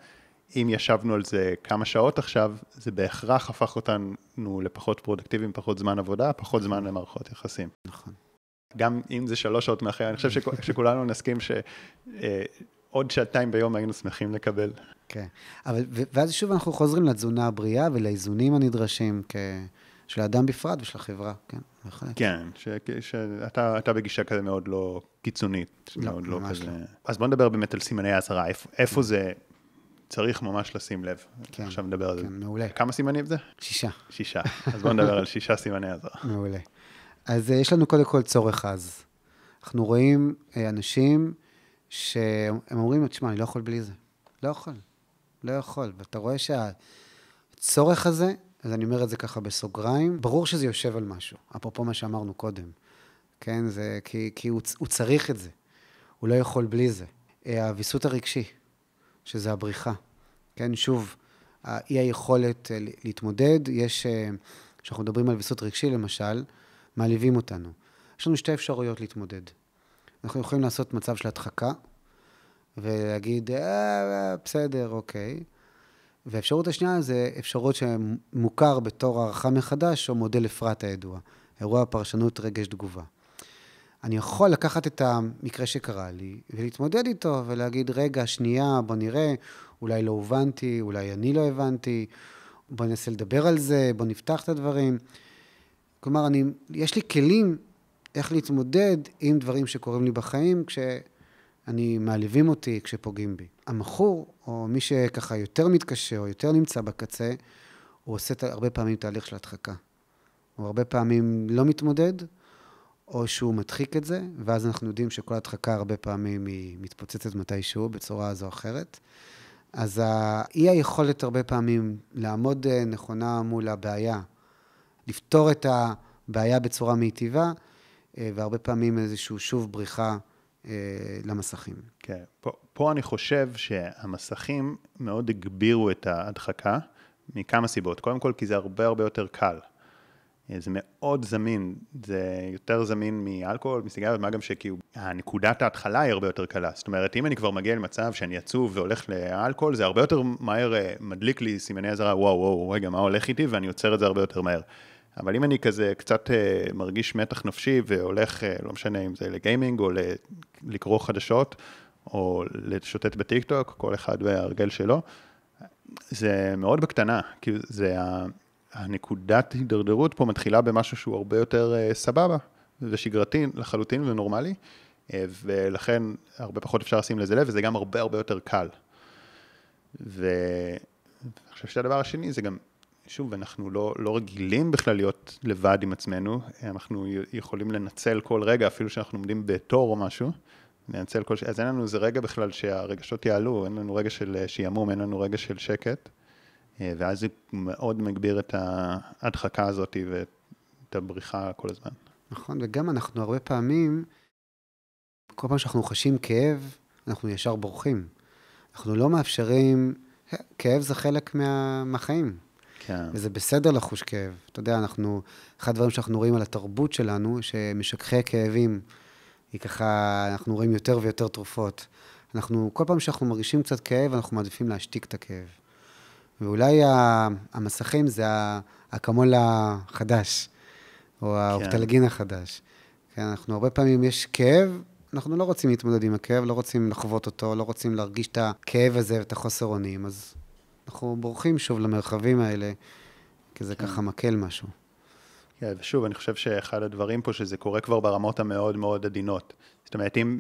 אם ישבנו על זה כמה שעות עכשיו, זה בהכרח הפך אותנו לפחות פרודקטיביים, פחות זמן עבודה, פחות זמן למערכות יחסים. נכון. גם אם זה שלוש שעות מאחרי, אני חושב שכולנו נסכים ש... אה, שעתיים ביום היינו שמחים לקבל. כן, אבל, ואז שוב אנחנו חוזרים לתזונה הבריאה ולאיזונים הנדרשים כ... של האדם בפרט ושל החברה, כן, בהחלט. כן, ש, שאתה בגישה כזה מאוד לא קיצונית. לא, מאוד לא כזה... לא. אז בוא נדבר באמת על סימני האזהרה, איפה, איפה. זה צריך ממש לשים לב. כן, עכשיו נדבר על זה. כן, מעולה. כמה סימנים זה? שישה. שישה. אז בוא נדבר על שישה סימני אזהרה. [LAUGHS] מעולה. אז אה, יש לנו קודם כל צורך עז. אנחנו רואים אה, אנשים שהם אומרים, תשמע, אני לא יכול בלי זה. לא יכול. לא יכול. ואתה רואה שהצורך הזה, אז אני אומר את זה ככה בסוגריים, ברור שזה יושב על משהו, אפרופו מה שאמרנו קודם. כן, זה כי, כי הוא, הוא צריך את זה. הוא לא יכול בלי זה. אה, הוויסות הרגשי, שזה הבריחה. כן, שוב, האי היכולת אה, להתמודד, יש, אה, כשאנחנו מדברים על ויסות רגשי למשל, מעליבים אותנו. יש לנו שתי אפשרויות להתמודד. אנחנו יכולים לעשות מצב של הדחקה, ולהגיד, אה, אה, בסדר, אוקיי. והאפשרות השנייה זה אפשרות שמוכר בתור הערכה מחדש, או מודל אפרת הידוע, אירוע פרשנות רגש תגובה. אני יכול לקחת את המקרה שקרה לי ולהתמודד איתו ולהגיד, רגע, שנייה, בוא נראה, אולי לא הובנתי, אולי אני לא הבנתי, בוא ננסה לדבר על זה, בוא נפתח את הדברים. כלומר, אני, יש לי כלים איך להתמודד עם דברים שקורים לי בחיים, כשאני מעליבים אותי, כשפוגעים בי. המכור, או מי שככה יותר מתקשה, או יותר נמצא בקצה, הוא עושה הרבה פעמים תהליך של הדחקה. הוא הרבה פעמים לא מתמודד, או שהוא מדחיק את זה, ואז אנחנו יודעים שכל הדחקה הרבה פעמים היא מתפוצצת מתישהו, בצורה זו או אחרת. אז האי היכולת הרבה פעמים לעמוד אה, נכונה מול הבעיה, לפתור את הבעיה בצורה מיטיבה, אה, והרבה פעמים איזשהו שוב בריחה למסכים. כן, פה, פה אני חושב שהמסכים מאוד הגבירו את ההדחקה מכמה סיבות. קודם כל, כי זה הרבה הרבה יותר קל. אה, זה מאוד זמין, זה יותר זמין מאלכוהול, מסיגריות, מה גם שכאילו, הנקודת ההתחלה היא הרבה יותר קלה. זאת אומרת, אם אני כבר מגיע למצב שאני עצוב והולך לאלכוהול, זה הרבה יותר מהר מדליק לי סימני אזהרה, וואו, וואו, רגע, מה הולך איתי? ואני עוצר את זה הרבה יותר מהר. אבל אם אני כזה קצת uh, מרגיש מתח נפשי והולך, uh, לא משנה אם זה לגיימינג או לקרוא חדשות, או לשוטט בטיקטוק, כל אחד וההרגל שלו, זה מאוד בקטנה, כי זה הנקודת הידרדרות פה מתחילה במשהו שהוא הרבה יותר uh, סבבה ושגרתי לחלוטין ונורמלי, ולכן הרבה פחות אפשר לשים לזה לב, וזה גם הרבה הרבה יותר קל. ואני חושב שהדבר השני זה גם שוב, אנחנו לא, לא רגילים בכלל להיות לבד עם עצמנו, אנחנו יכולים לנצל כל רגע, אפילו שאנחנו עומדים בתור או משהו, לנצל כל ש... אז אין לנו איזה רגע בכלל שהרגשות יעלו, אין לנו רגע של שעמום, אין לנו רגע של שקט, אה, ואז זה מאוד מגביר את ההדחקה הזאת ואת הבריחה כל הזמן. נכון, וגם אנחנו הרבה פעמים, כל פעם שאנחנו חשים כאב, אנחנו ישר בורחים. אנחנו לא מאפשרים, כאב זה חלק מה, מהחיים. כן. וזה בסדר לחוש כאב. אתה יודע, אנחנו, אחד הדברים שאנחנו רואים על התרבות שלנו, שמשככי כאבים, היא ככה, אנחנו רואים יותר ויותר תרופות. אנחנו, כל פעם שאנחנו מרגישים קצת כאב, אנחנו מעדיפים להשתיק את הכאב. ואולי המסכים זה האקמול החדש, או כן. האופטלגין החדש. כן, אנחנו הרבה פעמים, יש כאב, אנחנו לא רוצים להתמודד עם הכאב, לא רוצים לחוות אותו, לא רוצים להרגיש את הכאב הזה ואת החוסר אונים, אז אנחנו בורחים שוב למרחבים האלה, כי זה כן. ככה מקל משהו. כן, ושוב, אני חושב שאחד הדברים פה, שזה קורה כבר ברמות המאוד מאוד עדינות. זאת אומרת, אם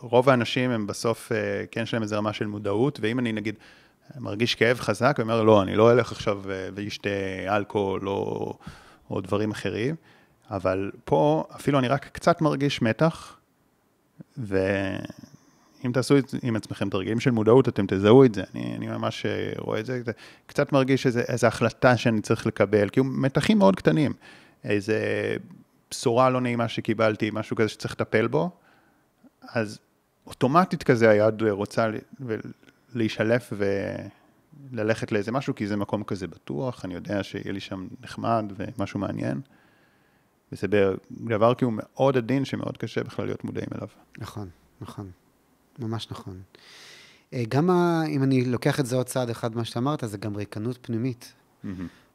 רוב האנשים הם בסוף, אה, כן יש להם איזו רמה של מודעות, ואם אני נגיד מרגיש כאב חזק, ואומר, לא, אני לא אלך עכשיו אה, ואשתה אלכוהול או, או דברים אחרים, אבל פה אפילו אני רק קצת מרגיש מתח, ואם תעשו עם עצמכם תרגילים של מודעות, אתם תזהו את זה. אני, אני ממש אה, רואה את זה, זה קצת מרגיש איזה, איזה החלטה שאני צריך לקבל, כי הוא מתחים מאוד קטנים. איזה בשורה לא נעימה שקיבלתי, משהו כזה שצריך לטפל בו, אז אוטומטית כזה היד רוצה להישלף וללכת לאיזה משהו, כי זה מקום כזה בטוח, אני יודע שיהיה לי שם נחמד ומשהו מעניין. וזה דבר כאילו מאוד עדין, שמאוד קשה בכלל להיות מודעים אליו. נכון, נכון. ממש נכון. אה, גם ה, אם אני לוקח את זה עוד צעד אחד, מה שאתה אמרת, זה גם ריקנות פנימית. Mm-hmm.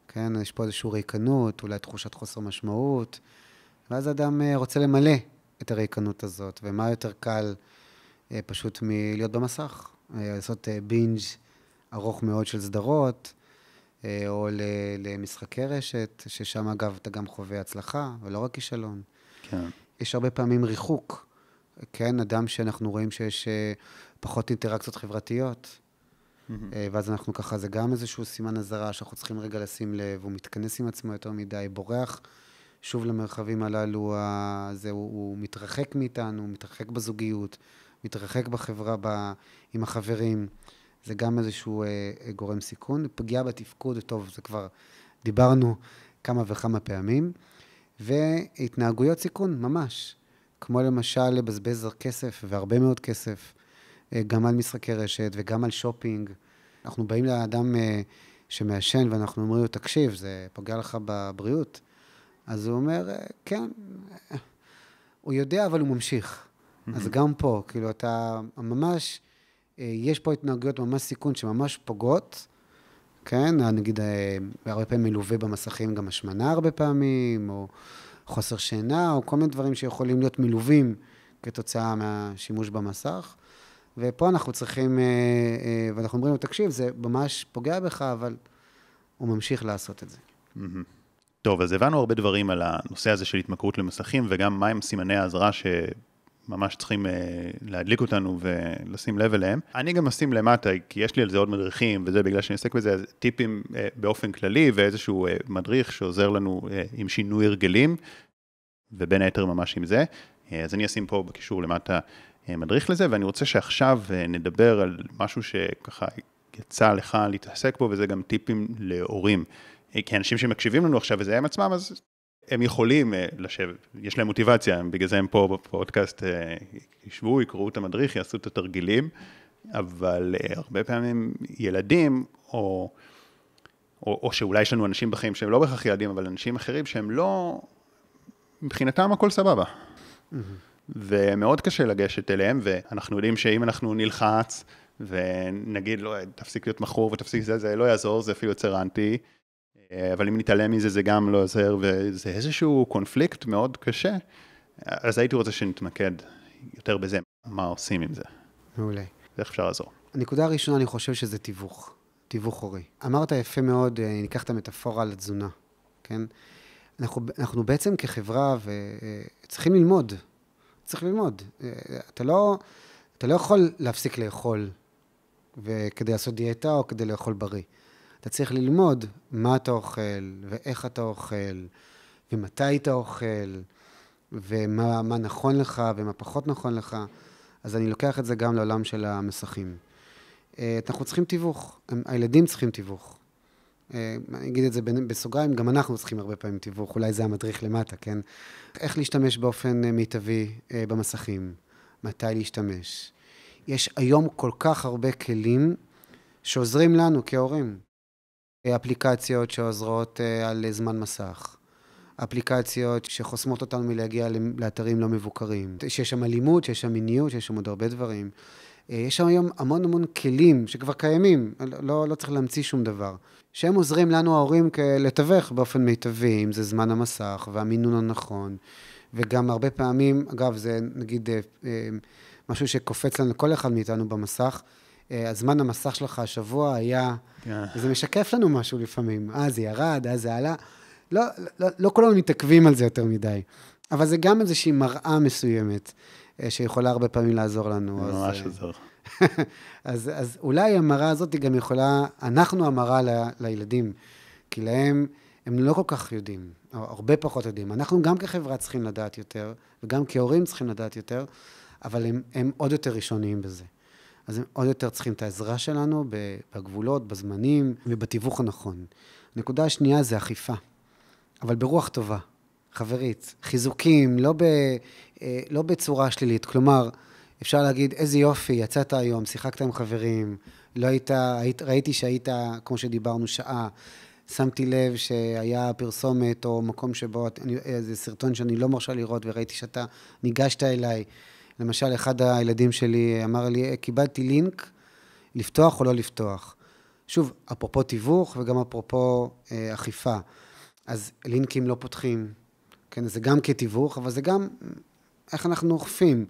כן, יש פה איזושהי ריקנות, אולי תחושת חוסר משמעות, ואז אדם אה, רוצה למלא את הריקנות הזאת, ומה יותר קל אה, פשוט מלהיות במסך, לעשות בינג' ארוך מאוד של סדרות, או למשחקי רשת, ששם אגב אתה גם חווה הצלחה, ולא רק כישלון. כן. יש הרבה פעמים ריחוק, כן, אדם שאנחנו רואים שיש פחות אינטראקציות חברתיות, mm-hmm. ואז אנחנו ככה, זה גם איזשהו סימן אזהרה שאנחנו צריכים רגע לשים לב, הוא מתכנס עם עצמו יותר מדי, בורח שוב למרחבים הללו, זה, הוא, הוא מתרחק מאיתנו, הוא מתרחק בזוגיות, מתרחק בחברה, ב, עם החברים. זה גם איזשהו אה, אה, גורם סיכון. פגיעה בתפקוד, טוב, זה כבר דיברנו כמה וכמה פעמים. והתנהגויות סיכון, ממש. כמו למשל לבזבז כסף, והרבה מאוד כסף, אה, גם על משחקי רשת וגם על שופינג. אנחנו באים לאדם אה, שמעשן ואנחנו אומרים לו, תקשיב, זה פוגע לך בבריאות. אז הוא אומר, אה, כן, הוא יודע, אבל הוא ממשיך. אז גם פה, כאילו, אתה ממש... יש פה התנהגויות ממש סיכון שממש פוגעות, כן? נגיד, הרבה פעמים מלווה במסכים גם השמנה הרבה פעמים, או חוסר שינה, או כל מיני דברים שיכולים להיות מלווים כתוצאה מהשימוש במסך. ופה אנחנו צריכים, אה, ואנחנו אומרים לו, תקשיב, זה ממש פוגע בך, אבל הוא ממשיך לעשות את זה. טוב, אז הבנו הרבה דברים על הנושא הזה של התמכרות למסכים, וגם מהם סימני האזהרה ש... ממש צריכים uh, להדליק אותנו ולשים לב אליהם. אני גם אשים למטה, כי יש לי על זה עוד מדריכים, וזה בגלל שאני עוסק בזה, אז טיפים uh, באופן כללי, ואיזשהו uh, מדריך שעוזר לנו עם שינוי הרגלים, ובין היתר ממש עם זה. אז אני אשים פה בקישור למטה מדריך לזה, ואני רוצה שעכשיו נדבר על משהו שככה יצא לך להתעסק בו, וזה גם טיפים להורים. כי אנשים שמקשיבים לנו עכשיו וזה הם עצמם, אז הם יכולים אה, לשבת, יש להם מוטיבציה, בגלל זה הם פה בפודקאסט אה, ישבו, יקראו את המדריך, יעשו את התרגילים, אבל אה, הרבה פעמים ילדים, או, או, או שאולי יש לנו אנשים בחיים שהם לא בהכרח ילדים, אבל אנשים אחרים שהם לא, מבחינתם הכל סבבה. Mm-hmm. ומאוד קשה לגשת אליהם, ואנחנו יודעים שאם אנחנו נלחץ, ונגיד, לא, תפסיק להיות מכור ותפסיק זה, זה לא יעזור, זה אפילו יוצר אנטי. אה, אבל אם נתעלם מזה זה גם לא עוזר, וזה איזשהו קונפליקט מאוד קשה, אז הייתי רוצה שנתמקד יותר בזה, מה עושים עם זה. מעולה. ואיך אפשר לעזור. הנקודה הראשונה, אני חושב שזה תיווך, תיווך הורי. אמרת יפה מאוד, אה, ניקח את המטאפורה לתזונה, כן? אנחנו, אנחנו בעצם כחברה וצריכים אה, ללמוד, צריך ללמוד. אתה לא, אתה לא יכול להפסיק לאכול כדי לעשות דיאטה או כדי לאכול בריא. אתה צריך ללמוד מה אתה אוכל, ואיך אתה אוכל, ומתי אתה אוכל, ומה נכון לך, ומה פחות נכון לך. אז אני לוקח את זה גם לעולם של המסכים. אה, אנחנו צריכים תיווך, הילדים צריכים תיווך. אה, אני אגיד את זה בסוגריים, גם אנחנו צריכים הרבה פעמים תיווך, אולי זה המדריך למטה, כן? איך להשתמש באופן אה, מיטבי במסכים, מתי להשתמש. יש היום כל כך הרבה כלים שעוזרים לנו כהורים. אפליקציות שעוזרות על זמן מסך, אפליקציות שחוסמות אותנו מלהגיע לאתרים לא מבוקרים, שיש שם אלימות, שיש שם מיניות, שיש שם עוד הרבה דברים. אה, יש שם היום המון המון כלים שכבר קיימים, לא, לא צריך להמציא שום דבר, שהם עוזרים לנו ההורים לתווך באופן מיטבי, אם זה זמן המסך והמינון הנכון, וגם הרבה פעמים, אגב, זה נגיד אה, אה, משהו שקופץ לנו כל אחד מאיתנו במסך, הזמן המסך שלך השבוע היה, yeah. כן. זה משקף לנו משהו לפעמים, אה, זה ירד, אה, זה עלה. לא, לא, לא כולנו מתעכבים על זה יותר מדי, אבל זה גם איזושהי מראה מסוימת. אה, שיכולה הרבה פעמים לעזור לנו. ממש אה, עוזר. [LAUGHS] אז, אז אולי המראה הזאת גם יכולה, אנחנו המראה ל, לילדים, כי להם, הם לא כל כך יודעים, או הרבה פחות יודעים. אנחנו גם כחברה צריכים לדעת יותר, וגם כהורים צריכים לדעת יותר, אבל הם, הם עוד יותר ראשוניים בזה. אז הם עוד יותר צריכים את העזרה שלנו בגבולות, בזמנים ובתיווך הנכון. הנקודה השנייה זה אכיפה, אבל ברוח טובה. חברית, חיזוקים, לא, ב, אה, לא בצורה שלילית. כלומר, אפשר להגיד, איזה יופי, יצאת היום, שיחקת עם חברים, לא היית, היית ראיתי שהיית, כמו שדיברנו, שעה. שמתי לב שהיה פרסומת או מקום שבו, איזה סרטון שאני לא מרשה לראות וראיתי שאתה ניגשת אליי. למשל, אחד הילדים שלי אמר לי, קיבלתי לינק, לפתוח או לא לפתוח. שוב, אפרופו תיווך וגם אפרופו אה, אכיפה. אז לינקים לא פותחים, כן, זה גם כתיווך, אבל זה גם איך אנחנו אוכפים.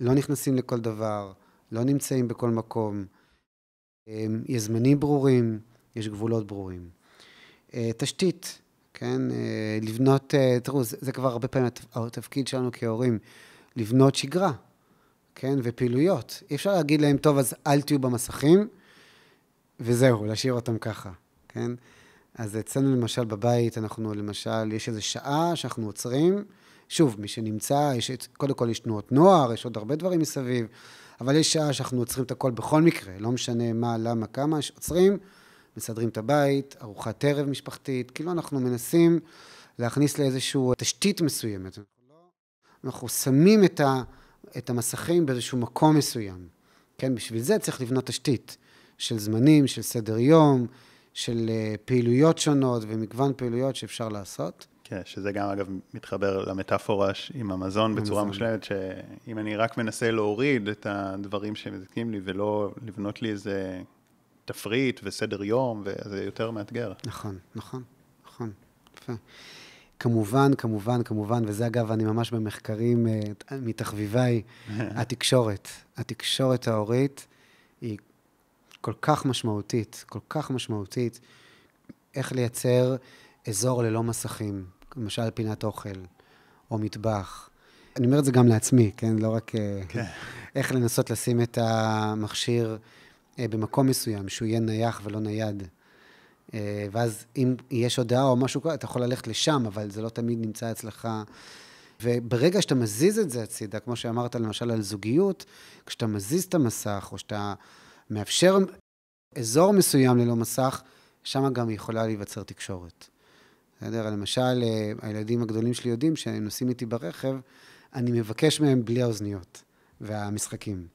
לא נכנסים לכל דבר, לא נמצאים בכל מקום. אמ, יש זמנים ברורים, יש גבולות ברורים. אה, תשתית, כן, אה, לבנות, אה, תראו, זה, זה כבר הרבה פעמים התפקיד שלנו כהורים, לבנות שגרה, כן, ופעילויות. אי אפשר להגיד להם, טוב, אז אל תהיו במסכים, וזהו, להשאיר אותם ככה, כן? אז אצלנו למשל בבית, אנחנו למשל, יש איזו שעה שאנחנו עוצרים. שוב, מי שנמצא, יש, קודם כל יש תנועות נוער, יש עוד הרבה דברים מסביב, אבל יש שעה שאנחנו עוצרים את הכל בכל מקרה, לא משנה מה, למה, כמה, עוצרים, מסדרים את הבית, ארוחת ערב משפחתית, כאילו אנחנו מנסים להכניס לאיזושהי תשתית מסוימת. אנחנו שמים את, ה, את המסכים באיזשהו מקום מסוים. כן, בשביל זה צריך לבנות תשתית של זמנים, של סדר יום, של אה, פעילויות שונות ומגוון פעילויות שאפשר לעשות. כן, שזה גם אגב מתחבר למטאפורה עם המזון בצורה מושלמת, שאם אני רק מנסה להוריד את הדברים שמזיקים לי ולא לבנות לי איזה תפריט וסדר יום, זה יותר מאתגר. נכון, נכון, נכון, יפה. כמובן, כמובן, כמובן, וזה אגב, אני ממש במחקרים אה, מתחביביי, [LAUGHS] התקשורת. התקשורת ההורית היא כל כך משמעותית, כל כך משמעותית, איך לייצר אזור ללא מסכים, למשל פינת אוכל, או מטבח. אני אומר את זה גם לעצמי, כן? לא רק... אה, כן. [LAUGHS] איך לנסות לשים את המכשיר אה, במקום מסוים, שהוא יהיה נייח ולא נייד. אה, ואז אם יש הודעה או משהו כזה, אתה יכול ללכת לשם, אבל זה לא תמיד נמצא אצלך. וברגע שאתה מזיז את זה הצידה, כמו שאמרת למשל על זוגיות, כשאתה מזיז את המסך, או שאתה מאפשר אזור מסוים ללא מסך, שם גם יכולה להיווצר תקשורת. בסדר? למשל, אה, הילדים הגדולים שלי יודעים שהם נוסעים איתי ברכב, אני מבקש מהם בלי האוזניות והמשחקים.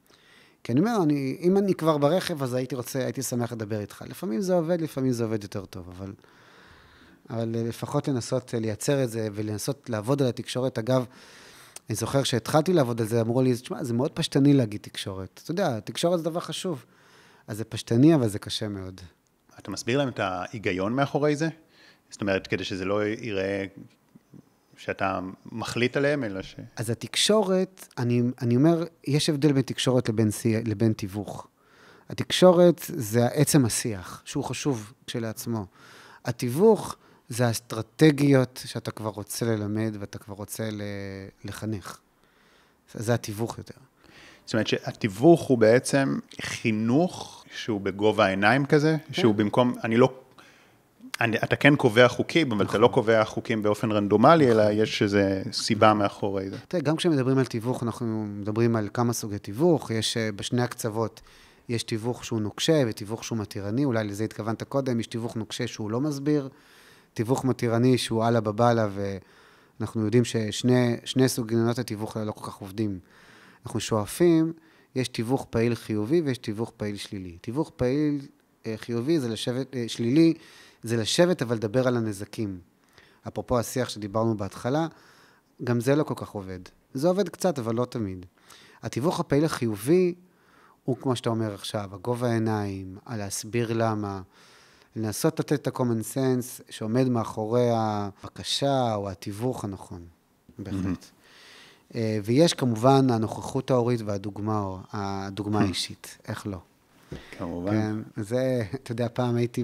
כי אני אומר, אני, אם אני כבר ברכב, אז הייתי רוצה, הייתי שמח לדבר איתך. לפעמים זה עובד, לפעמים זה עובד יותר טוב, אבל, אבל אה, לפחות לנסות אה, לייצר את זה ולנסות לעבוד על התקשורת. אגב, אני זוכר שהתחלתי לעבוד על זה, אמרו לי, תשמע, זה מאוד פשטני להגיד תקשורת. אתה יודע, תקשורת זה דבר חשוב. אז זה פשטני, אבל זה קשה מאוד. אתה מסביר להם את ההיגיון מאחורי זה? זאת אומרת, כדי שזה לא ייראה שאתה מחליט עליהם, אלא ש... אז התקשורת, אני, אני אומר, יש הבדל בין תקשורת לבין, לבין תיווך. התקשורת זה עצם השיח, שהוא חשוב כשלעצמו. התיווך זה האסטרטגיות שאתה כבר רוצה ללמד ואתה כבר רוצה לחנך. זה התיווך יותר. זאת אומרת שהתיווך הוא בעצם חינוך שהוא בגובה העיניים כזה, כן. שהוא במקום, אני לא אני, אתה כן קובע חוקים, אבל אתה לא קובע חוקים באופן רנדומלי, אלא יש איזו סיבה מאחורי זה. תראה, גם כשמדברים על תיווך, אנחנו מדברים על כמה סוגי תיווך. יש אה, בשני הקצוות, יש תיווך שהוא נוקשה ותיווך שהוא מתירני, אולי לזה התכוונת קודם, יש תיווך נוקשה שהוא לא מסביר, תיווך מתירני שהוא אללה בבאללה, ואנחנו יודעים ששני סוגיות התיווך האלה לא כל כך עובדים. אנחנו שואפים, יש תיווך פעיל חיובי ויש תיווך פעיל שלילי. תיווך פעיל אה, חיובי זה לשבת, אה, שלילי, זה לשבת אבל לדבר על הנזקים. אפרופו השיח שדיברנו בהתחלה, גם זה לא כל כך עובד. זה עובד קצת, אבל לא תמיד. התיווך הפעיל החיובי הוא, כמו שאתה אומר עכשיו, הגובה העיניים, להסביר למה, לנסות לתת את ה-common sense שעומד מאחורי הבקשה או התיווך הנכון, בהחלט. Mm-hmm. ויש כמובן הנוכחות ההורית והדוגמה הדוגמה האישית, איך לא. כמובן. כן, זה, אתה יודע, פעם הייתי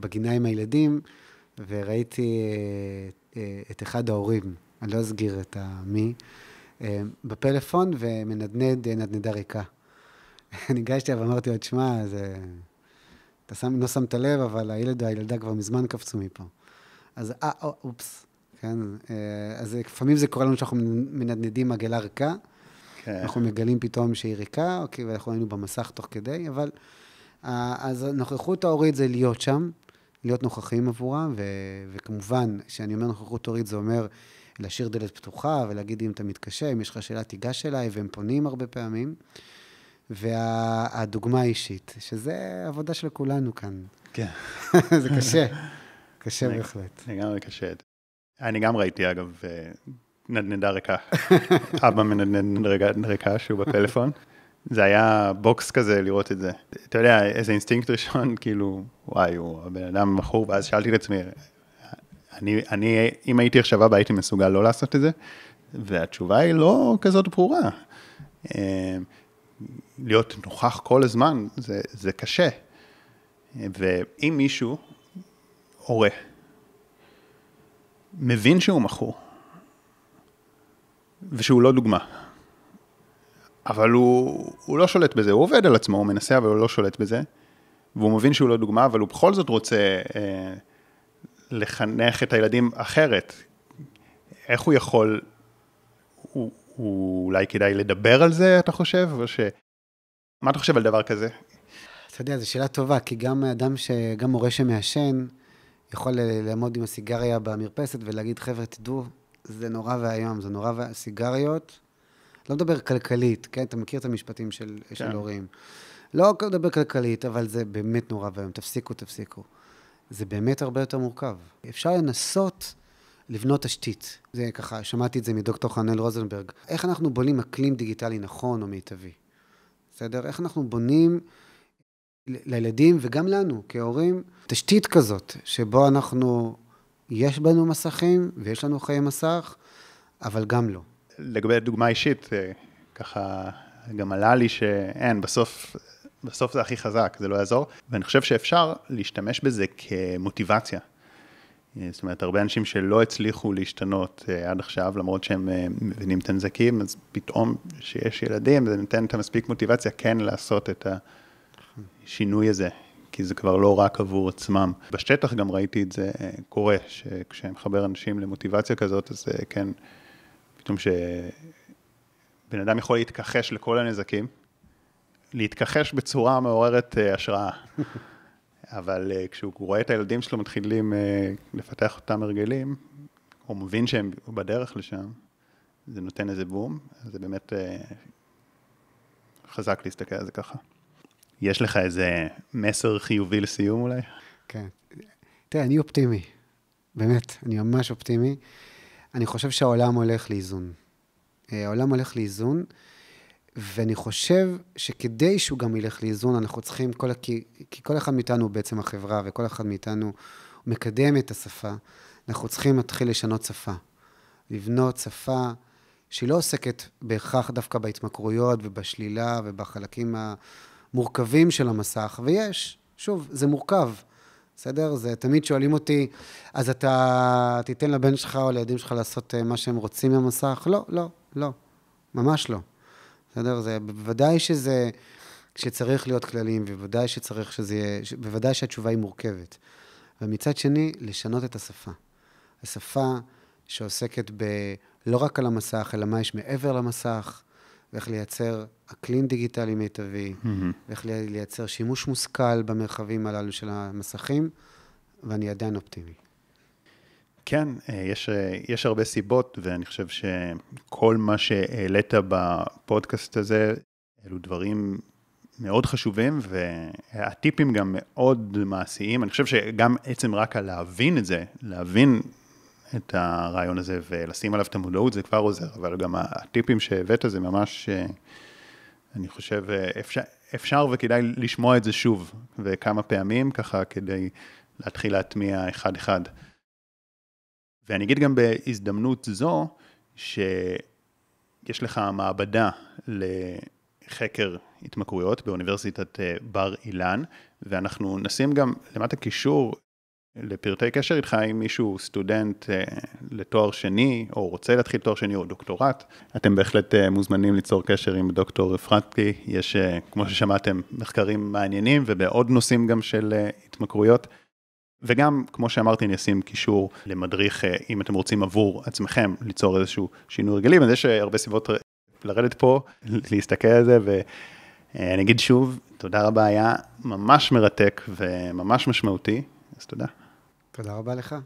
בגינה עם הילדים, וראיתי אה, אה, את אחד ההורים, אני לא אסגיר את המי, בפלאפון ומנדנד נדנדה ריקה. [LAUGHS] ניגשתי אליו ואמרתי לו, תשמע, זה... אתה שם, לא שמת לב, אבל הילד או הילדה כבר מזמן קפצו מפה. אז אה, אופס, כן? אז לפעמים זה קורה לנו שאנחנו מנדנדים עגלה ריקה, כן. אנחנו מגלים פתאום שהיא ריקה, אוקיי, ואנחנו היינו במסך תוך כדי, אבל... אז הנוכחות ההורית זה להיות שם, להיות נוכחים עבורם, ו, וכמובן, כשאני אומר נוכחות הורית, זה אומר להשאיר דלת פתוחה ולהגיד אם אתה מתקשה, אם יש לך שאלה, תיגש אליי, והם פונים הרבה פעמים. והדוגמה האישית, שזה עבודה של כולנו כאן. כן. [LAUGHS] זה קשה, קשה בהחלט. לגמרי קשה. אני גם ראיתי, אגב, אה, נדנדה ריקה, [LAUGHS] אבא מנדנד ריקה שהוא בפלאפון. זה היה בוקס כזה לראות את זה. אתה יודע, איזה אינסטינקט ראשון, [LAUGHS] כאילו, וואי, הוא הבן אדם מכור, ואז שאלתי את עצמי, אני, אני, אם הייתי עכשיו אבא, הייתי מסוגל לא לעשות את זה? והתשובה היא לא כזאת ברורה. אה, להיות נוכח כל הזמן, זה, זה קשה. ואם מישהו, הורה, מבין שהוא מכור, ושהוא לא דוגמה, אבל הוא, הוא לא שולט בזה, הוא עובד על עצמו, הוא מנסה, אבל הוא לא שולט בזה, והוא מבין שהוא לא דוגמה, אבל הוא בכל זאת רוצה אה, לחנך את הילדים אחרת. איך הוא יכול, הוא, הוא אולי כדאי לדבר על זה, אתה חושב? או ש... מה אתה חושב על דבר כזה? אתה יודע, זו שאלה טובה, כי גם אדם, ש... גם מורה שמעשן, יכול לעמוד עם הסיגריה במרפסת ולהגיד, חבר'ה, תדעו, זה נורא ואיום, זה נורא ואיום. סיגריות, לא מדבר כלכלית, כן? אתה מכיר את המשפטים של, כן. של הורים. לא מדבר כלכלית, אבל זה באמת נורא ואיום. תפסיקו, תפסיקו. זה באמת הרבה יותר מורכב. אפשר לנסות לבנות תשתית. זה ככה, שמעתי את זה מדוקטור חנל רוזנברג. איך אנחנו בונים אקלים דיגיטלי נכון או מיטבי? בסדר? איך אנחנו בונים לילדים וגם לנו, כהורים, תשתית כזאת, שבו אנחנו, יש בנו מסכים ויש לנו חיי מסך, אבל גם לא. לגבי דוגמה אישית, אה, ככה גם עלה לי שאין, בסוף, בסוף זה הכי חזק, זה לא יעזור, ואני חושב שאפשר להשתמש בזה כמוטיבציה. אה, זאת אומרת, הרבה אנשים שלא הצליחו להשתנות אה, עד עכשיו, למרות שהם מבינים את הנזקים, אז פתאום שיש ילדים, זה נותן את המספיק מוטיבציה כן לעשות את השינוי הזה, כי זה כבר לא רק עבור עצמם. בשטח גם ראיתי את זה קורה, שכשאני מחבר אנשים למוטיבציה כזאת, אז כן, פתאום שבן אדם יכול להתכחש לכל הנזקים, להתכחש בצורה מעוררת אה, השראה. [LAUGHS] אבל אה, כשהוא רואה את הילדים שלו מתחילים אה, לפתח אותם הרגלים, הוא מבין שהם בדרך לשם, זה נותן איזה בום, זה באמת חזק להסתכל על זה ככה. יש לך איזה מסר חיובי לסיום אולי? כן. תראה, אני אופטימי. באמת, אני ממש אופטימי. אני חושב שהעולם הולך לאיזון. אה, העולם הולך לאיזון, ואני חושב שכדי שהוא גם ילך לאיזון, אנחנו צריכים, כל, כי, כי כל אחד מאיתנו הוא בעצם החברה, וכל אחד מאיתנו מקדם את השפה, אנחנו צריכים להתחיל לשנות שפה. לבנות שפה שהיא לא עוסקת בהכרח דווקא בהתמכרויות ובשלילה ובחלקים המורכבים של המסך, ויש, שוב, זה מורכב. בסדר? זה תמיד שואלים אותי, אז אתה תיתן לבן שלך או לילדים שלך לעשות אה, מה שהם רוצים במסך? לא, לא, לא, ממש לא. בסדר? זה בוודאי שזה, שצריך להיות כללים, ובוודאי שצריך שזה יהיה, בוודאי שהתשובה היא מורכבת. ומצד שני, לשנות את השפה. השפה שעוסקת ב... לא רק על המסך, אלא מה יש מעבר למסך, ואיך לייצר אקלים דיגיטלי מיטבי, mm-hmm. ואיך לייצר שימוש מושכל במרחבים הללו של המסכים, ואני עדיין אופטימי. כן, אה, יש, אה, יש הרבה סיבות, ואני חושב שכל מה שהעלית בפודקאסט הזה, אלו דברים מאוד חשובים, והטיפים גם מאוד מעשיים. אני חושב שגם עצם רק על להבין את זה, להבין את הרעיון הזה ולשים עליו את המודעות, זה כבר עוזר, אבל גם הטיפים שהבאת זה ממש, אה, אני חושב, אפשר, אפשר וכדאי לשמוע את זה שוב, וכמה פעמים, ככה כדי להתחיל להטמיע אחד-אחד. ואני אגיד גם בהזדמנות זו, שיש לך מעבדה לחקר התמכרויות באוניברסיטת אה, בר אילן, ואנחנו נשים גם למטה קישור לפרטי קשר איתך עם מישהו סטודנט אה, לתואר שני, או רוצה להתחיל תואר שני או דוקטורט, אתם בהחלט אה, מוזמנים ליצור קשר עם דוקטור אפרטקי, יש, כמו ששמעתם, מחקרים מעניינים ובעוד נושאים גם של התמכרויות. וגם, כמו שאמרתי, אני אשים קישור למדריך, אה, אם אתם רוצים עבור עצמכם ליצור איזשהו שינוי רגלים, אז יש אה, הרבה סיבות לרדת פה, להסתכל על זה, ואני אגיד שוב, תודה רבה, היה ממש מרתק וממש משמעותי, אז תודה. תודה רבה לך.